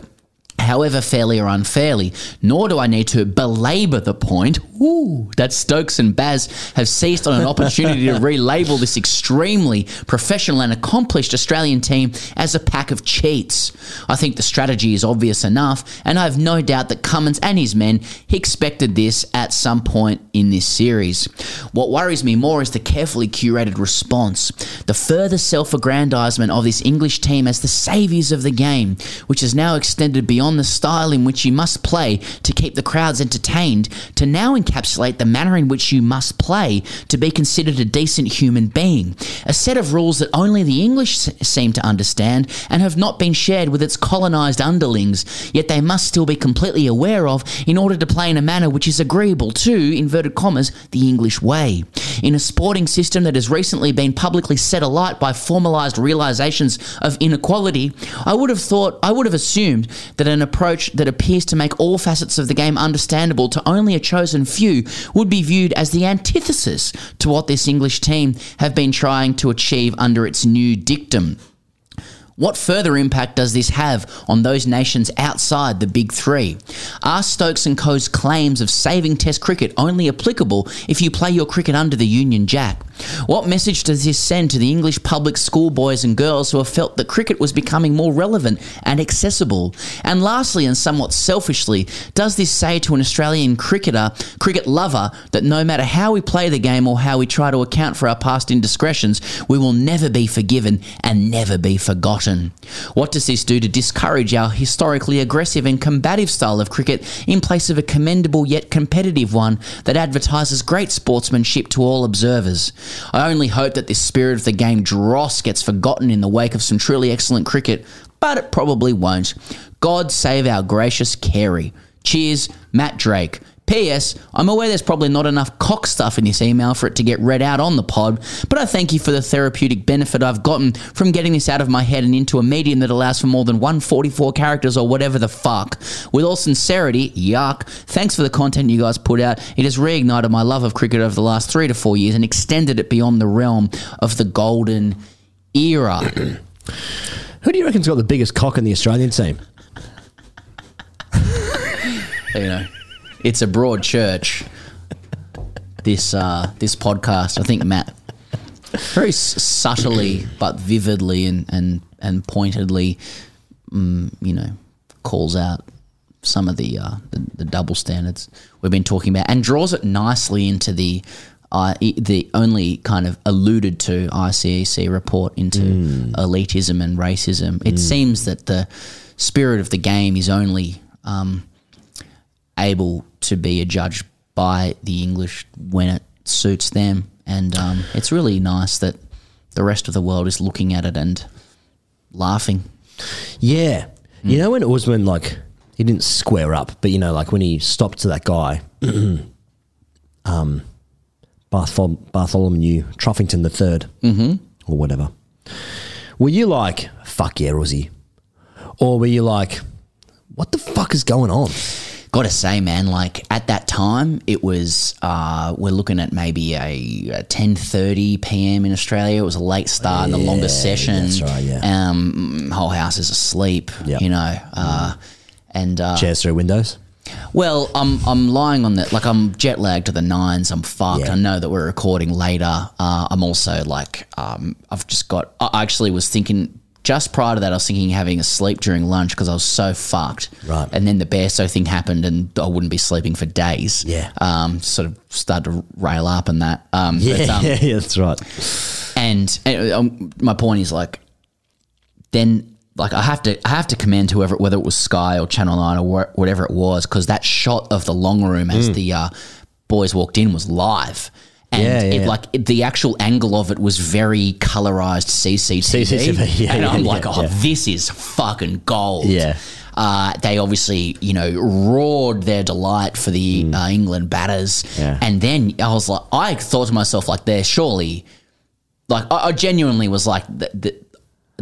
However, fairly or unfairly, nor do I need to belabor the point ooh, that Stokes and Baz have seized on an opportunity to relabel this extremely professional and accomplished Australian team as a pack of cheats. I think the strategy is obvious enough, and I have no doubt that Cummins and his men expected this at some point in this series. What worries me more is the carefully curated response, the further self aggrandizement of this English team as the saviours of the game, which has now extended beyond the style in which you must play to keep the crowds entertained to now encapsulate the manner in which you must play to be considered a decent human being. A set of rules that only the English seem to understand and have not been shared with its colonised underlings, yet they must still be completely aware of in order to play in a manner which is agreeable to, inverted commas, the English way. In a sporting system that has recently been publicly set alight by formalised realisations of inequality, I would have thought, I would have assumed that an an approach that appears to make all facets of the game understandable to only a chosen few would be viewed as the antithesis to what this English team have been trying to achieve under its new dictum. What further impact does this have on those nations outside the Big Three? Are Stokes and Co.'s claims of saving Test cricket only applicable if you play your cricket under the Union Jack? What message does this send to the English public school boys and girls who have felt that cricket was becoming more relevant and accessible? And lastly, and somewhat selfishly, does this say to an Australian cricketer, cricket lover, that no matter how we play the game or how we try to account for our past indiscretions, we will never be forgiven and never be forgotten? What does this do to discourage our historically aggressive and combative style of cricket in place of a commendable yet competitive one that advertises great sportsmanship to all observers? I only hope that this spirit of the game dross gets forgotten in the wake of some truly excellent cricket, but it probably won't. God save our gracious Carey. Cheers, Matt Drake. P.S. I'm aware there's probably not enough cock stuff in this email for it to get read out on the pod, but I thank you for the therapeutic benefit I've gotten from getting this out of my head and into a medium that allows for more than 144 characters or whatever the fuck. With all sincerity, yuck, thanks for the content you guys put out. It has reignited my love of cricket over the last three to four years and extended it beyond the realm of the golden era. Who do you reckon's got the biggest cock in the Australian team? you know, it's a broad church. This uh, this podcast, I think Matt very s- subtly but vividly and and and pointedly, mm, you know, calls out some of the, uh, the the double standards we've been talking about and draws it nicely into the. Uh, the only kind of alluded to ICEC report into elitism and racism. It seems that the spirit of the game is only um, able to be a judge by the English when it suits them. And um, it's really nice that the rest of the world is looking at it and laughing. Yeah. You know when Usman like he didn't square up, but you know like when he stopped to that guy, um, Barthol- Bartholomew Truffington the 3rd mm-hmm. or whatever. Were you like fuck yeah, Rosie, or were you like what the fuck is going on? Got to say, man, like at that time, it was uh, we're looking at maybe a, a ten thirty p.m. in Australia. It was a late start and the Yeah, longest session. that's right, yeah. Um, whole house is asleep. Yep. You know, uh, and uh, Chairs through windows. Well, I'm I'm lying on the like I'm jet lagged to the nines. I'm fucked. Yeah. I know that we're recording later. Uh, I'm also like um, I've just got. I actually was thinking just prior to that. I was thinking having a sleep during lunch because I was so fucked. Right. And then the Bairstow thing happened, and I wouldn't be sleeping for days. Yeah. Um. Sort of started to rail up and that. Um. Yeah, but, um, yeah, yeah, that's right. and, and um, my point is like then like I have to I have to commend whoever whether it was Sky or Channel Nine or wh- whatever it was because that shot of the long room as the uh, boys walked in was live. And Mm. Yeah, yeah, it, like it, the actual angle of it was very colorized CCTV, CCTV, yeah, and I'm like, oh, this is fucking gold. Yeah. Uh, they obviously, you know, roared their delight for the uh, England batters, Mm. Yeah. and then I was like, I thought to myself, like, they're surely like I, I genuinely was like th- th-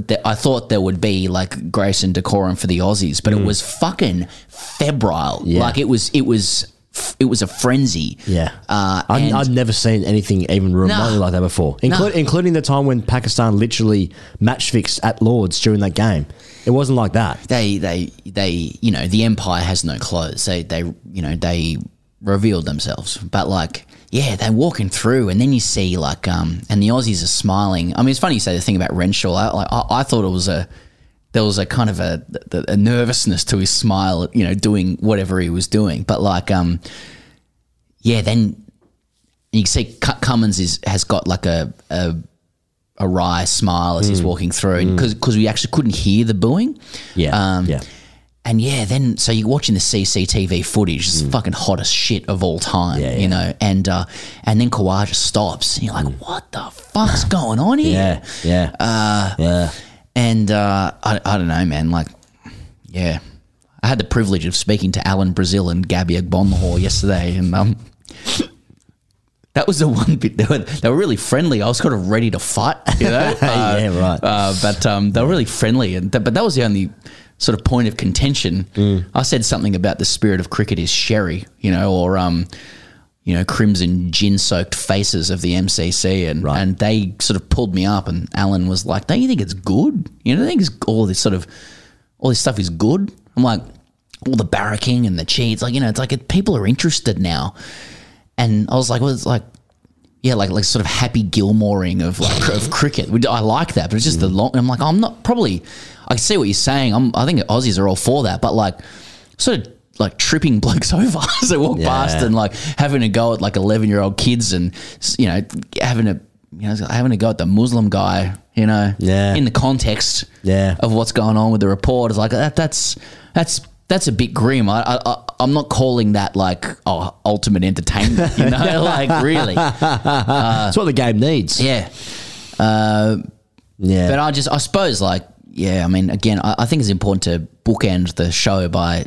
th- I thought there would be like grace and decorum for the Aussies, but it was fucking febrile. Mm. Yeah. Like it was it was it was a frenzy. Yeah, Uh, I'd, I'd never seen anything even remotely No. like that before, Inclu- including the time when Pakistan literally match fixed at Lords during that game. It wasn't like that. they they they you know the empire has no clothes. They they you know they revealed themselves, but like yeah, they're walking through, and then you see like um and the Aussies are smiling. I mean, it's funny you say the thing about Renshaw. I, like I, I thought it was a there was a kind of a, a nervousness to his smile, you know, doing whatever he was doing. But like um yeah, then you can see Cu- Cummins is has got like a a, a wry smile as he's walking through because we actually couldn't hear the booing. Yeah, Um, yeah. And yeah, then so you're watching the CCTV footage, it's fucking hottest shit of all time, Mm. Yeah, you know. And uh, and then Khawaja stops, and you're like, what the fuck's going on here? Mm. Yeah, yeah, yeah. And uh, I, I don't know, man. Like, yeah, I had the privilege of speaking to Alan Brazil and Gabby Agbonlahor yesterday, and um, that was the one bit they were they were really friendly. I was kind of ready to fight, you know. Uh, Yeah, right. Uh, but um, they were really friendly, and th- but that was the only sort of point of contention. Mm. I said something about the spirit of cricket is sherry, you know, or um, you know, crimson gin soaked faces of the MCC, and Right. and they sort of pulled me up, and Alan was like, "Don't you think it's good? You know, I think it's all this sort of all this stuff is good." I'm like, all the barracking and the cheats, like you know, it's like it, people are interested now, and I was like, well, it's like. Yeah, like like sort of happy Gilmoreing of like of cricket. I like that, but it's just the mm. long. I'm like, I'm not probably. I see what you're saying. I'm. I think Aussies are all for that, but like, sort of like tripping blokes over as they walk Yeah. past and like having a go at like 11 year old kids and you know having a you know having a go at the Muslim guy. You know, Yeah. in the context Yeah. of what's going on with the report. It's like that. That's that's that's a bit grim. I, I, I I'm not calling that like oh ultimate entertainment. You know, like really, That's what the game needs. yeah. Uh, Yeah. but I just, I suppose, like, yeah, I mean, again, I, I think it's important to bookend the show by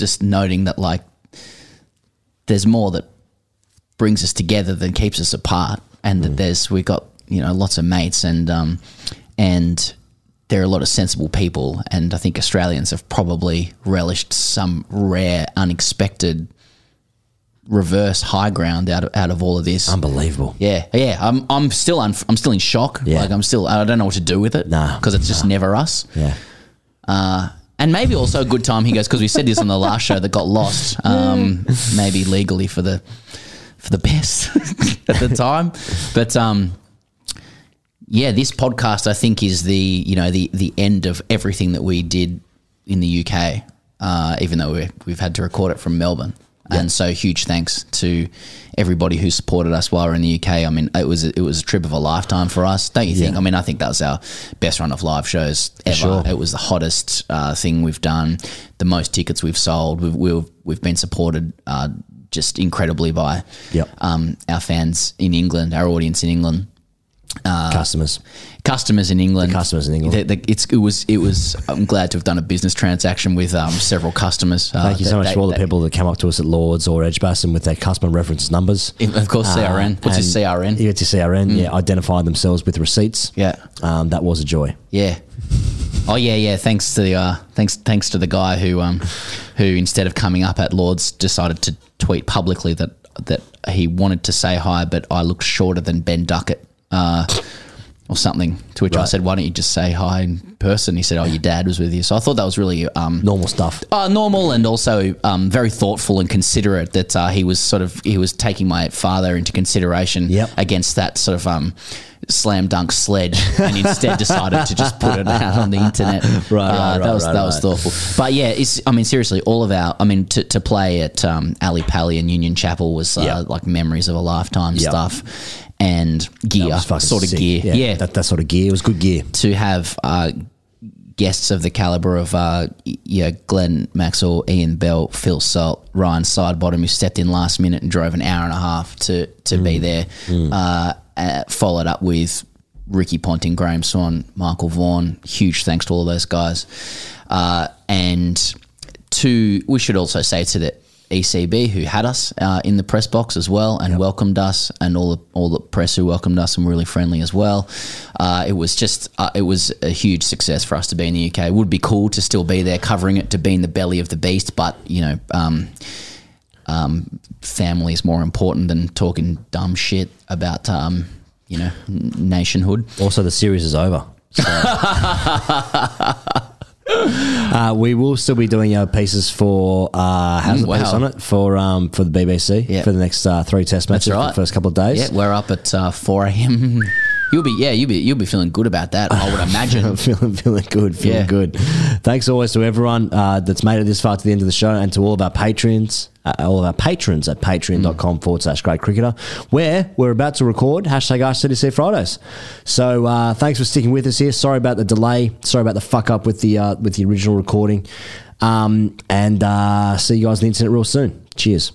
just noting that, like, there's more that brings us together than keeps us apart, and that there's we got you know lots of mates, and um, and there are a lot of sensible people, and I think Australians have probably relished some rare, unexpected reverse high ground out of out of all of this. Unbelievable. Yeah, yeah. I'm I'm still unf- I'm still in shock. Yeah. Like I'm still I don't know what to do with it. Nah, because it's just never us. Yeah. And maybe also a good time he goes because we said this on the last show that got lost. Um, maybe legally for the for the best at the time, but um, yeah, this podcast I think is the you know the the end of everything that we did in the UK. Uh, even though we we've had to record it from Melbourne. And so, huge thanks to everybody who supported us while we we're in the UK. I mean, it was it was a trip of a lifetime for us, don't you think? Yeah. I mean, I think that was our best run of live shows ever. Sure. It was the hottest uh, thing we've done, the most tickets we've sold. We've we've, we've been supported uh, just incredibly by Yep. um, our fans in England, our audience in England Customers. customers in England. customers in England. The- the- it's, it was. It was. I'm glad to have done a business transaction with um, several customers. Uh, Thank you so much that- for all the people that came up to us at Lords or Edgbaston with their customer reference numbers. Of course, CRN. What's his CRN? You get to CRN, yeah, identify themselves with receipts. Yeah. Um, that was a joy. Yeah. Oh yeah, yeah. Thanks to the uh, thanks thanks to the guy who um who instead of coming up at Lords decided to tweet publicly that that he wanted to say hi, but I looked shorter than Ben Duckett. Uh, or something. To which I Right. said, "Why don't you just say hi in person?" He said, "Oh, your dad was with you." So I thought that was really um, Normal stuff. uh, normal and also um, very thoughtful and considerate that uh, he was sort of he was taking my father into consideration Yep. against that sort of um, slam dunk sledge and instead decided to just put it out on the internet. Right, Uh, right, that right, was right, that was right. thoughtful. But yeah, it's I mean seriously, all of our I mean to, to play at um, Ali Pali and Union Chapel was uh, Yep. like memories of a lifetime Yep. stuff and gear That sort of sick. gear. Yeah, yeah That, that sort of gear. It was good gear. to have uh, guests of the caliber of uh, yeah, Glenn Maxwell, Ian Bell, Phil Salt, Ryan Sidebottom, who stepped in last minute and drove an hour and a half to to be there. Uh, uh, followed up with Ricky Ponting, Graeme Swann, Michael Vaughan. Huge thanks to all of those guys. Uh, and to we should also say to the ECB who had us uh, in the press box as well and welcomed us, and all the all the press who welcomed us and were really friendly as well. Uh, it was just uh, it was a huge success for us to be in the UK. It would be cool to still be there covering it, to be in the belly of the beast, but you know. Um, um, family is more important than talking dumb shit about um, you know n- nationhood. Also, the series is over. So. Uh, we will still be doing our pieces for uh, how's Mm, the piece on it for um, for the BBC Yeah. for the next uh, three test matches for right. the first couple of days. Yeah, we're up at uh, four a.m. You'll be yeah, you'll be you'll be feeling good about that. I would imagine. feeling feeling good, feeling Yeah. good. Thanks always to everyone uh, that's made it this far to the end of the show, and to all of our patrons, uh, all of our patrons at patreon.com forward slash gradecricketer, where we're about to record hashtag RCDC Fridays. So uh, thanks for sticking with us here. Sorry about the delay. Sorry about the fuck up with the uh, with the original recording. Um, and uh, see you guys on the internet real soon. Cheers.